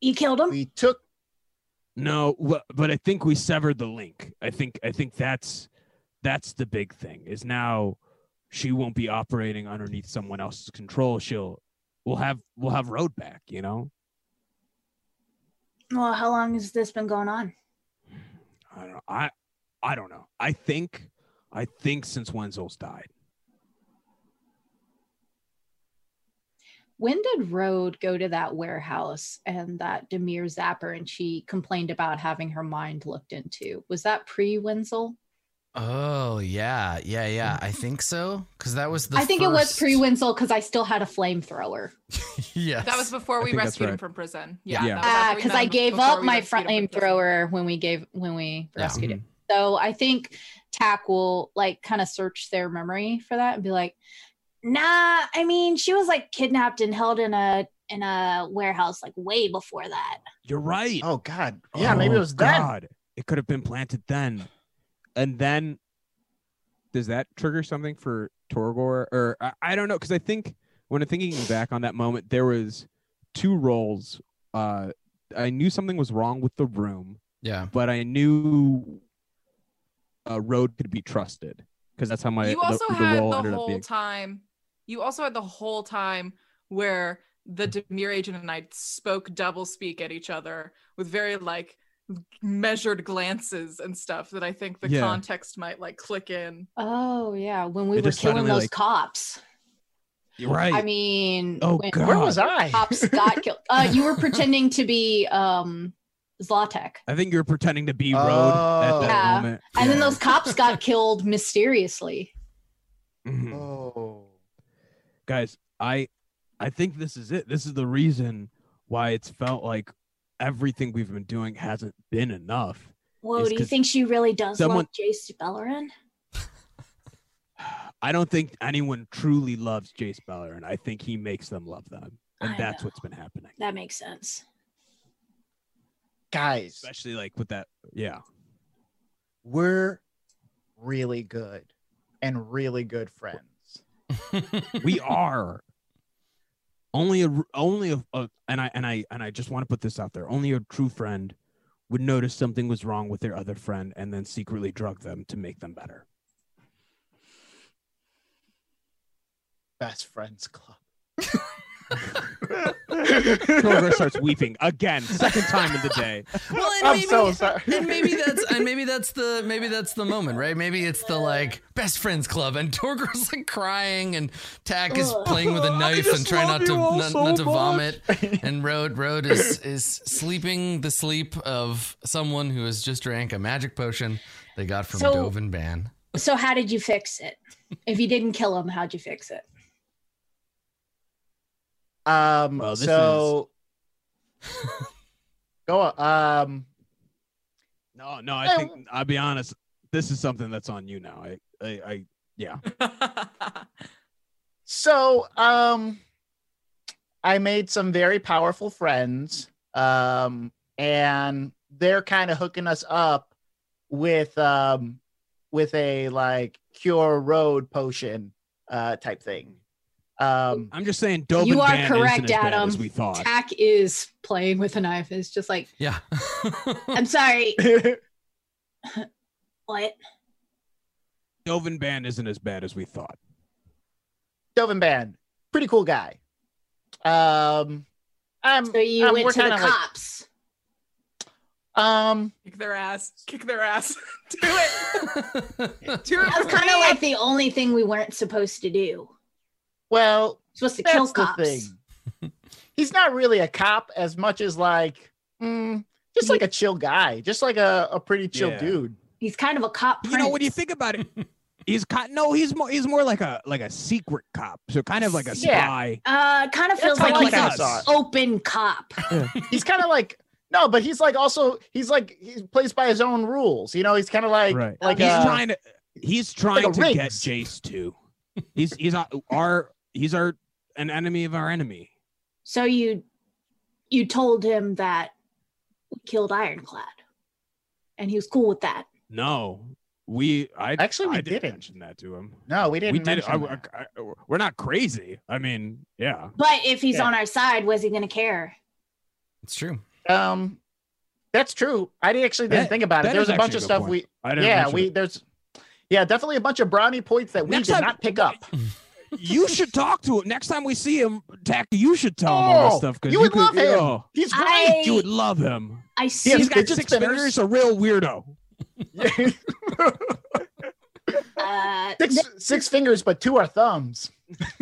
You killed him? we took no but i think we severed the link i think i think that's that's the big thing is now she won't be operating underneath someone else's control she'll we'll have we'll have road back you know Well, how long has this been going on? i don't know i i don't know i think i think since wenzel's died When did Rode go to that warehouse and that Dimir Zapper and she complained about having her mind looked into? Was that pre Wenzel? Oh yeah, yeah, yeah. I think so because that was the. I think it was pre Wenzel because I still had a flamethrower. [LAUGHS] yeah, That was before we think that's rescued him from prison. Yeah, Yeah. that was Ah, because met I gave up my rescued him from flamethrower when we gave when we Yeah. rescued him. So I think Tack will like kind of search their memory for that and be like, nah, I mean, she was like kidnapped and held in a in a warehouse like way before that. you're right oh god yeah maybe Oh, it was then God. it could have been planted then and then does that trigger something for torgor? Or i, I don't know because i think when i'm thinking back on that moment there was two roles. Uh i knew something was wrong with the room yeah. but i knew a road could be trusted because that's how my you the- also the, had role the whole being. time you also had the whole time where the dimir agent and i spoke double speak at each other with very like measured glances and stuff that i think the Yeah. context might like click in Oh yeah, when we It were killing those like- cops. you're right I mean, Oh, when God. where was i cops got killed. Uh, you were [LAUGHS] pretending to be um Zlatek. i think you were pretending to be road at Oh. that Yeah. moment And then those cops got killed mysteriously. Mhm. oh guys i i think this is it this is the reason why it's felt like everything we've been doing hasn't been enough. Whoa, do you think she really does someone- love Jace Beleren? [SIGHS] i don't think anyone truly loves jace beleren. I think he makes them love them and I that's know. what's been happening. That makes sense. guys. Especially like with that yeah. We're really good and really good friends. [LAUGHS] We are only a only a, a and i and i and i just want to put this out there only a true friend would notice something was wrong with their other friend and then secretly drug them to make them better. Best friends club [LAUGHS] Torgor starts weeping again second time in the day Well, and i'm maybe, so sorry and maybe that's and maybe that's the maybe that's the moment, right? Maybe it's the like best friends club, and Torgor's like crying, and Tack is playing with a I knife and trying not to not, so not to vomit. And Road Road is is sleeping the sleep of someone who has just drank a magic potion they got from So- Dovin Baan. So how did you fix it? If you didn't kill him, how'd you fix it? Um Well, this so [LAUGHS] go on um No, no, I think I'll be honest. This is something that's on you now. I, I, I yeah. [LAUGHS] So, um, I made some very powerful friends, um, and they're kind of hooking us up with um with a like cure road potion uh type thing. Um, I'm just saying, Dovin You are Ban correct, isn't as bad Adam. as we thought. Tack is playing with a knife. It's just like, Yeah. [LAUGHS] I'm sorry. [LAUGHS] What? Dovin Baan isn't as bad as we thought. Dovin Baan, pretty cool guy. Um, I'm So you um, went to the kinda like- cops. um, kick their ass kick their ass [LAUGHS] do it do it That's kind of like the only thing we weren't supposed to do. Well, supposed to kill the cops. thing. [LAUGHS] He's not really a cop as much as like, mm, just like a chill guy, just like a, a pretty chill Yeah. dude. He's kind of a cop. You know, when you think about it, [LAUGHS] He's kind no, he's more he's more like a like a secret cop. So kind of like a Yeah. spy. Uh, kind of feels how like he's an open cop. [LAUGHS] He's kind of like no, but he's like also he's like he plays by his own rules. You know, he's kind of like right. like he's uh, trying to he's trying a to get Riggs. Jace too. He's he's our, our he's our an enemy of our enemy. So you you told him that we killed Ironclad, and he was cool with that. No. We I Actually, we I didn't didn't. mention that to him. no, we didn't. we did. I. I- I- we're not crazy. I mean, yeah. But if he's Yeah. on our side, was he gonna care? It's true. Um, that's true. I didn't- actually didn't That- think about it. that There's a bunch actually of stuff point. we I didn't yeah we it. there's yeah definitely a bunch of brownie points that we Next did time- not pick up. [LAUGHS] you should talk to him next time we see him. Tack, you should tell him all Oh, this stuff because you would love him. Oh, He's I- great. you would love him. I see. He's got six spinners. fingers. A real weirdo. uh, six six fingers, but two are thumbs. [LAUGHS]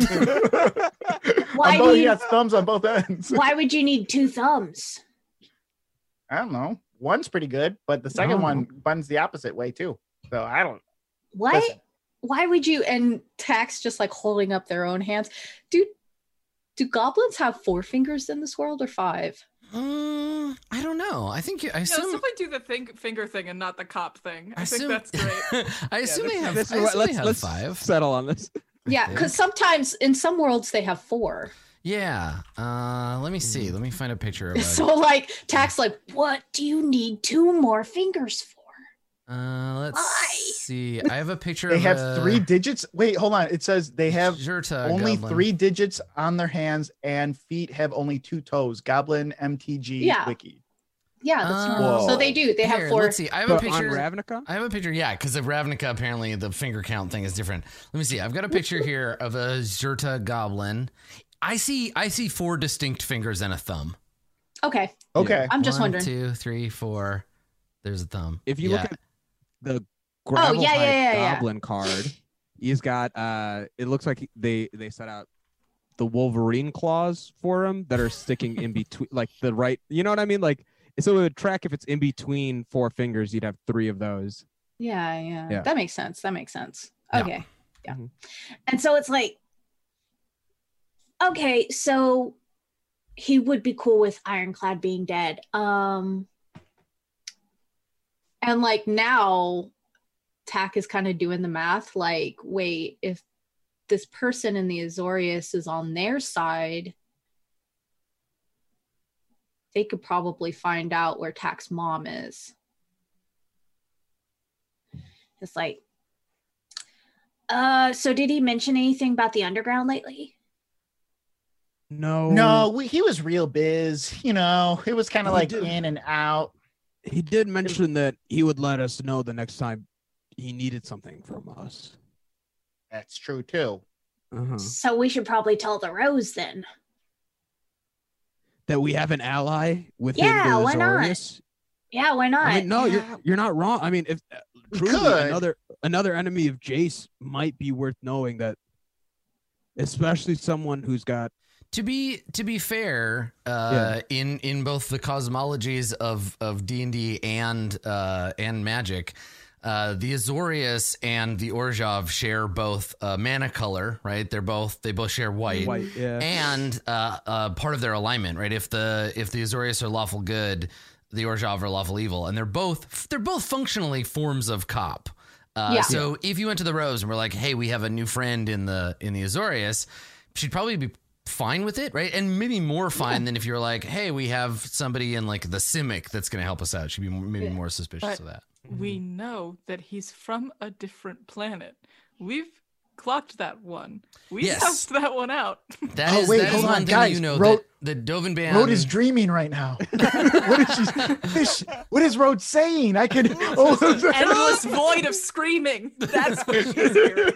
Why both, do he you- has thumbs on both ends. why would you need two thumbs? I don't know. One's pretty good, but the second don't one buns the opposite way too. So I don't. What? Listen. Why would you? And Tax just like holding up their own hands. Do do goblins have four fingers in this world or five? Mm, I don't know. I think you, I No, assume. simply do the think, finger thing and not the cop thing. I, I think assume- that's great. [LAUGHS] I assume they have. this is what- assume they let's have let's five. settle on this. Yeah, Yeah. because sometimes in some worlds they have four. Yeah. Uh, let me see. Let me find a picture of [LAUGHS] it. So like Tax, like, what do you need two more fingers for? Uh, let's Why? see. I have a picture. They of have a three digits. Wait, hold on. It says they have Zhurta only goblin. three digits on their hands and feet have only two toes. Goblin MTG Yeah. wiki. Yeah, that's Uh, normal. So they do. They have four. Let's see. I have a But on picture. Ravnica, I have a picture, yeah, because of Ravnica, apparently the finger count thing is different. Let me see. I've got a picture [LAUGHS] here of a Zerta goblin. I see I see four distinct fingers and a thumb. Okay, Okay. I'm just One, wondering. Two, three, four. There's a thumb. if you Yeah. look at the gravel Oh, yeah, yeah, yeah, yeah. goblin card, he's got. uh It looks like they they set out the Wolverine claws for him that are sticking in [LAUGHS] between, like the right. You know what I mean? Like so, it would track if it's in between four fingers. You'd have three of those. Yeah, yeah, Yeah. That makes sense. That makes sense. Yeah. Okay. Yeah. Mhm. And so it's like, okay, so he would be cool with Ironclad being dead. Um, and like now, Tack is kind of doing the math. Like, wait, if this person in the Azorius is on their side, they could probably find out where Tack's mom is. It's like, uh, so did he mention anything about the underground lately? No, No, we, he was real biz. You know, it was kind of like did. in and out. He did mention that he would let us know the next time he needed something from us. That's true too. Uh-huh. So we should probably tell the Rose then. That we have an ally within Yeah, the why not? Azorius. Yeah, why not? I mean, no, Yeah. you're you're not wrong. I mean, if uh, truly could. another another enemy of Jace might be worth knowing that, especially someone who's got To be to be fair, uh, in in both the cosmologies of of D and D and uh, and magic, uh, the Azorius and the Orzhov share both uh, mana color, right? They're both they both share white. white. Yeah, and uh, uh, part of their alignment, right? If the if the Azorius are lawful good, the Orzhov are lawful evil, and they're both they're both functionally forms of cop. Uh, Yeah. So if you went to the Rose and we're like, "Hey, we have a new friend in the in the Azorius," she'd probably be fine with it, right? And maybe more fine than if you're like, "Hey, we have somebody in like the Simic that's going to help us out." She'd be maybe more suspicious But- of that. we know that he's from a different planet. We've clocked that one. We Yes. sussed that one out. [LAUGHS] That Oh, is wait, that is hold one on, thing guys. you know Ro- that the Dovin Baan. Rode is [LAUGHS] dreaming right now. [LAUGHS] what is she? This, what is Rode saying? I can. Oh, Endless void of screaming. That's what she's hearing.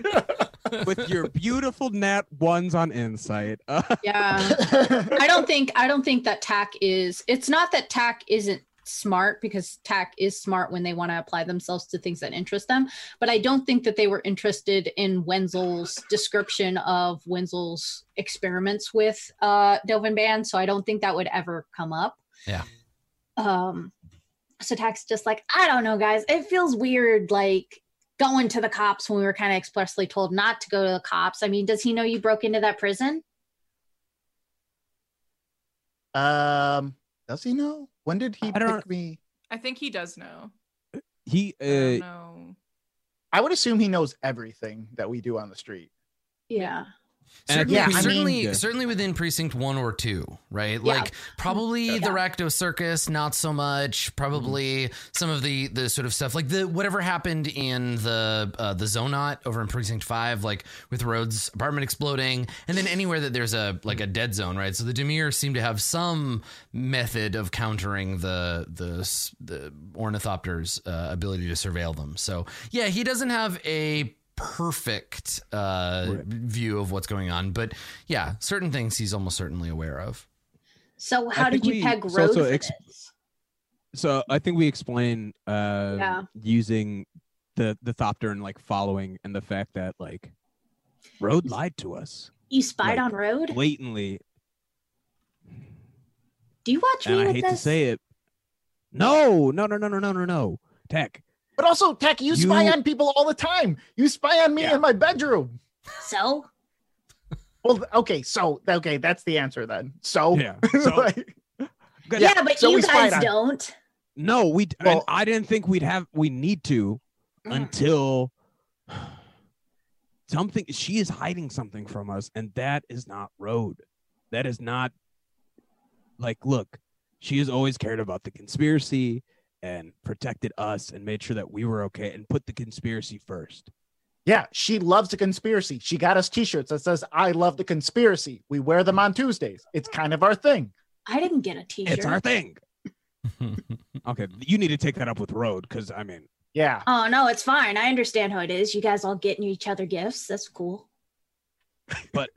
With your beautiful nat ones on insight. Uh, [LAUGHS] yeah. I don't think I don't think that Tack is it's not that Tack isn't smart because Tack is smart when they want to apply themselves to things that interest them, but I don't think that they were interested in Wenzel's description of Wenzel's experiments with uh Dovin Baan, so I don't think that would ever come up. Yeah. Um so Tack's just like, I don't know, guys. It feels weird like going to the cops when we were kind of expressly told not to go to the cops. I mean, does he know you broke into that prison? Um, does he know? When did he I don't- pick me? I think he does know. He I don't uh, know. I would assume he knows everything that we do on the street. Yeah. And Certainly, think we certainly, need to- certainly within precinct one or two, right? Yeah. Like probably the Yeah. Rakdos Circus, not so much. Probably some of the the sort of stuff like the whatever happened in the uh, the Zonot over in precinct five, like with Rhodes' apartment exploding, and then anywhere that there's a like a dead zone, right? So the Dimir seem to have some method of countering the the the ornithopters' uh, ability to surveil them. So yeah, he doesn't have a perfect uh, Right. view of what's going on, but yeah, certain things he's almost certainly aware of. So how think did you we- peg it's road also ex- so I think we explain uh Yeah. using the the thopter and like following and the fact that like Road lied to us You spied like, on road? blatantly, Do you watch me and I with hate this? to say it. No, no, no, no, no, no, no, no. Tech. But also, Tech, you, spy on people all the time. You spy on me Yeah. in my bedroom. So Well, okay, so okay, that's the answer then. So, Yeah. [LAUGHS] So, like, yeah, but so you guys on- don't. No, we. and Well- I didn't think we'd have. We need to Mm. until something. She is hiding something from us, and that is not road. That is not like. Look, she has always cared about the conspiracy and protected us and made sure that we were okay and put the conspiracy first. yeah, she loves the conspiracy. She got us T-shirts that says "I love the conspiracy." We wear them on Tuesdays. It's kind of our thing. I didn't get a t-shirt. It's our thing. [LAUGHS] Okay, you need to take that up with Road because I mean, Yeah, Oh no, it's fine. I understand how it is. You guys all getting each other gifts. That's cool. But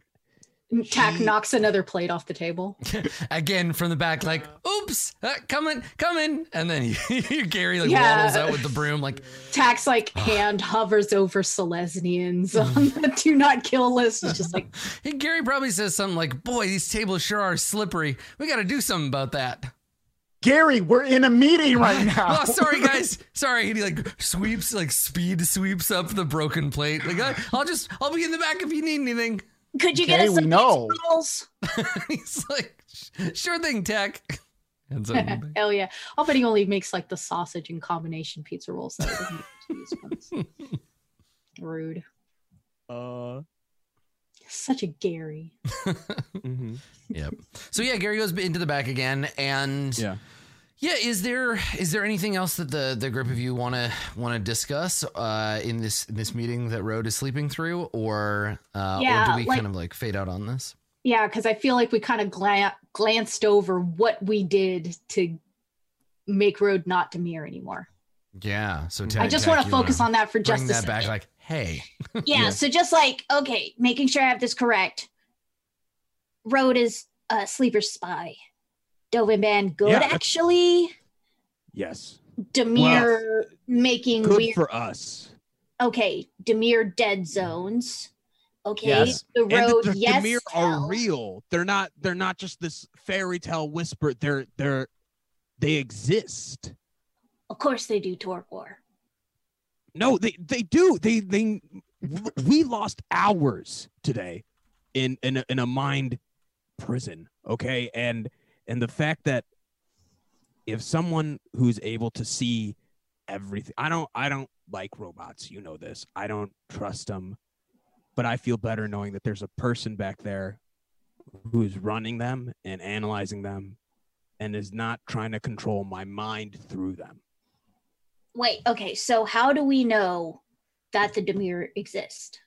Tack she- knocks another plate off the table. [LAUGHS] Again from the back, like, oops, uh, coming, coming, and then [LAUGHS] Gary like Yeah. waddles out with the broom, like, Tack's like hand hovers over Selesnyans on the do not kill list. It's just like [LAUGHS] and Gary probably says something like, "Boy, these tables sure are slippery. We got to do something about that." Gary, we're in a meeting right now. oh, sorry guys, sorry. And he like sweeps, like speed sweeps up the broken plate. Like, I, I'll just, I'll be in the back if you need anything. Could you Okay, get us we some know. pizza rolls? [LAUGHS] He's like, sure thing, Tech. [LAUGHS] And so, [LAUGHS] Hell yeah. I'll bet he only makes like the sausage and combination pizza rolls though. He doesn't make cheese ones. Rude. uh, Such a Gary. mhm. yep. So yeah, Gary goes into the back again, and yeah. Yeah, is there is there anything else that the the group of you want to want to discuss uh, in this in this meeting that Road is sleeping through, or uh, or do we like- kind of like fade out on this? Yeah, because I feel like we kind of gla- glanced over what we did to make Road not Dimir anymore. Yeah, so I just want to focus on that for bring just that back. Like, hey, [LAUGHS] yeah, Yeah. so just like okay making sure i have this correct road is a sleeper spy dovin baan good Yeah, actually Yes. dimir making Good weird for us. okay dimir dead zones okay Yes. the road the, the yes Dimir are real. They're not. They're not just this fairy tale whisper. They're they're they exist. of course they do torgor No, they they do. They they we lost hours today in in a, in a mind prison. Okay, and and the fact that if someone who's able to see everything, I don't I don't like robots. You know this. I don't trust them, but I feel better knowing that there's a person back there who's running them and analyzing them, and is not trying to control my mind through them. wait okay so how do we know that the dimir exist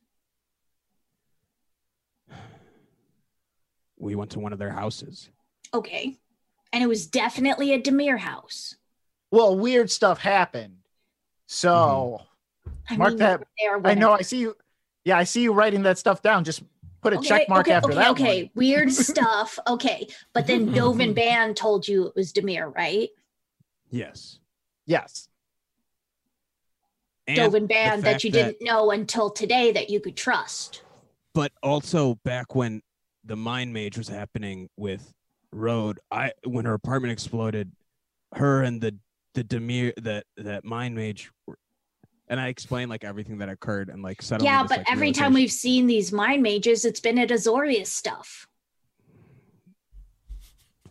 [SIGHS] We went to one of their houses. Okay and it was definitely a dimir house well, weird stuff happened. So mm-hmm. I Mark mean, that- I know I see you. Yeah, I see you writing that stuff down. Just put a okay, check mark okay, after okay, that. Okay, one. weird [LAUGHS] stuff. Okay, but then [LAUGHS] Dovin Baan told you it was Dimir, right? Yes. Yes. And Dovin the Band that fact you didn't know until today that you could trust. but also back when the mind mage was happening with Road, I when her apartment exploded, her and the the Dimir that that mind mage were- and I explained like everything that occurred and like suddenly. Yeah, this, but like, every time we've seen these mind mages, it's been at Azorius stuff.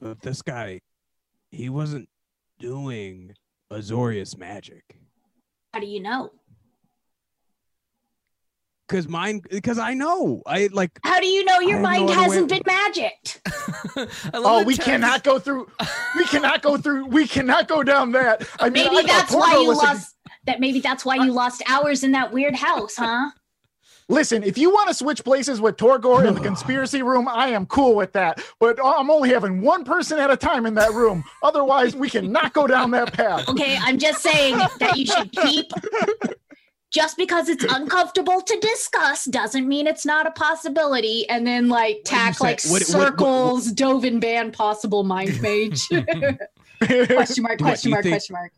But this guy, he wasn't doing Azorius magic. How do you know? Cause mine, because I know, I like. How do you know your I have no mind other way- hasn't been magicked? [LAUGHS] I love Oh, we Tack- cannot go through. We cannot go through. We cannot go down that. I mean, Maybe thought that's why you was a- lost. That maybe that's why you lost hours in that weird house, huh? Listen, if you want to switch places with Torgor in the conspiracy room, I am cool with that. But I'm only having one person at a time in that room. Otherwise, we cannot go down that path. Okay, I'm just saying that you should keep. Just because it's [CLEARS THROAT] uncomfortable to discuss doesn't mean it's not a possibility. And then like What do you tack say? like What- what- what- Dovin Baan possible mind mage. [LAUGHS] [LAUGHS] question mark, question you mark, think- question mark.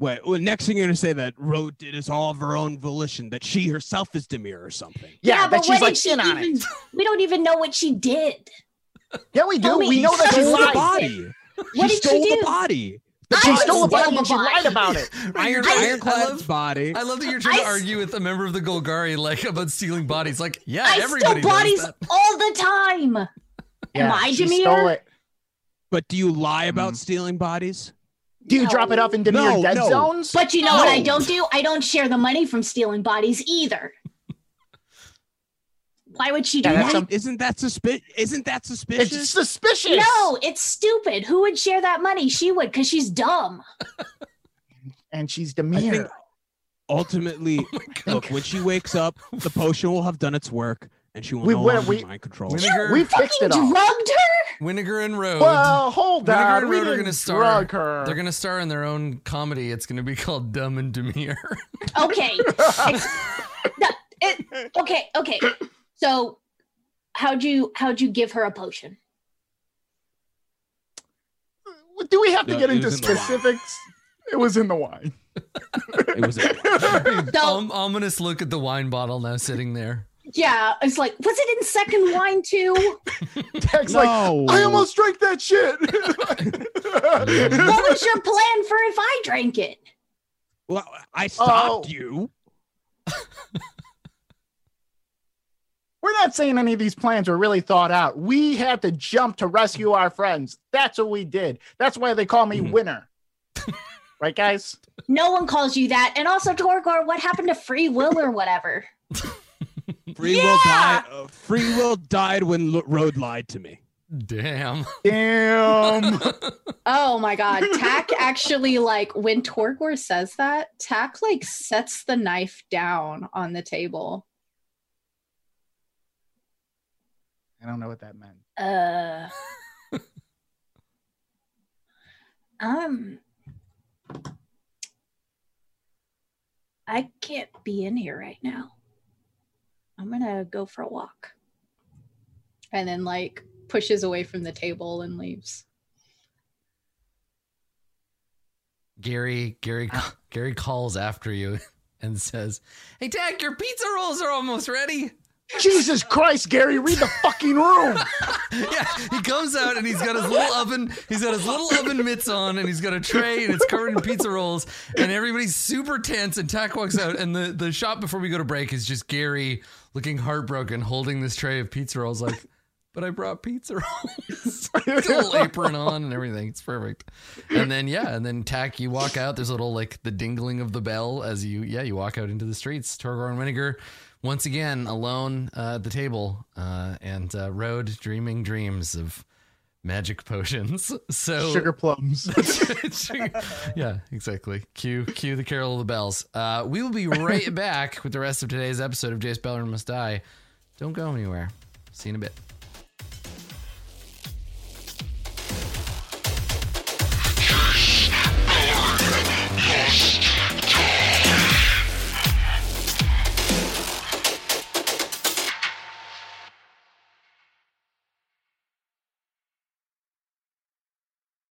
Wait, well, next thing you're gonna say that Road did this all of her own volition, that she herself is Dimir or something. Yeah, but that she's what like did she on even? it. [LAUGHS] We don't even know what she did. Yeah, we do. Tell me- We know that she tell me stole the lied. body. What she did she stole the do? body. I She stole a steal body the and she lied about it. [LAUGHS] Iron, I- I ironclad's love- body. I love that you're trying to argue with a member of the Golgari like about stealing bodies. Like, yeah, I everybody steal bodies that. all the time. Am I she Dimir? stole it. But do you lie about Mhm. stealing bodies? Do you drop it off in Dimir No, dead no. zones? But you know what I don't do? I don't share the money from stealing bodies either. Why would she do Yeah, that's that? some- Isn't that suspicious? Isn't that suspicious? it's suspicious. No, it's stupid. Who would share that money? She would because she's dumb. [LAUGHS] And she's I think ultimately, [LAUGHS] Oh look, when she wakes up, the potion will have done its work, and she will We- no we- longer we- mind control. Vinegar, We fixed it Fucking all. drugged her? Winnegar and Road. Well, hold Vinegar on. and We Road are gonna star- her. They're gonna star in their own comedy. It's gonna be called Dumb and Dimir. Okay. [LAUGHS] No, it- okay, okay. So how'd you how'd you give her a potion? Do we have to No, get into was in specifics? It was in the wine. It was a- [LAUGHS] So Om- ominous look at the wine bottle now sitting there. yeah, it's like, was it in second wine too? [LAUGHS] Tack's like, no, I almost drank that shit. [LAUGHS] What was your plan for if I drank it? Well, I stopped Oh. you. We're not saying any of these plans were really thought out. We had to jump to rescue our friends. That's what we did. That's why they call me Mhm. winner. [LAUGHS] right, guys? No one calls you that. And also, Torgor, what happened to free will or whatever? [LAUGHS] Free will died. Uh, free will died when Lo- Road lied to me. Damn. Damn. [LAUGHS] Oh my god. Tack actually like when Torgor says that, Tack like sets the knife down on the table. I don't know what that meant. Uh [LAUGHS] um I can't be in here right now. I'm gonna go for a walk. And then like pushes away from the table and leaves. Gary, Gary, Gary calls after you [LAUGHS] and says, "Hey, Tack, your pizza rolls are almost ready." Jesus Christ, Gary, read the fucking room. [LAUGHS] yeah, he comes out and he's got his little oven. He's got his little oven mitts on, and he's got a tray, and it's covered in pizza rolls. And everybody's super tense. And Tack walks out, and the the shot before we go to break is just Gary looking heartbroken, holding this tray of pizza rolls, like. But I brought pizza rolls. [LAUGHS] Little apron on and everything. It's perfect. And then yeah, and then Tack, you walk out. There's a little like the dingling of the bell as you yeah you walk out into the streets. Torgor and Winnegar once again alone uh, at the table uh, and uh, Road dreaming dreams of magic potions. [LAUGHS] So Sugar plums. [LAUGHS] yeah, exactly. Cue cue the carol of the bells. Uh, we will be right [LAUGHS] back with the rest of today's episode of Jace Beleren Must Die. Don't go anywhere. See you in a bit.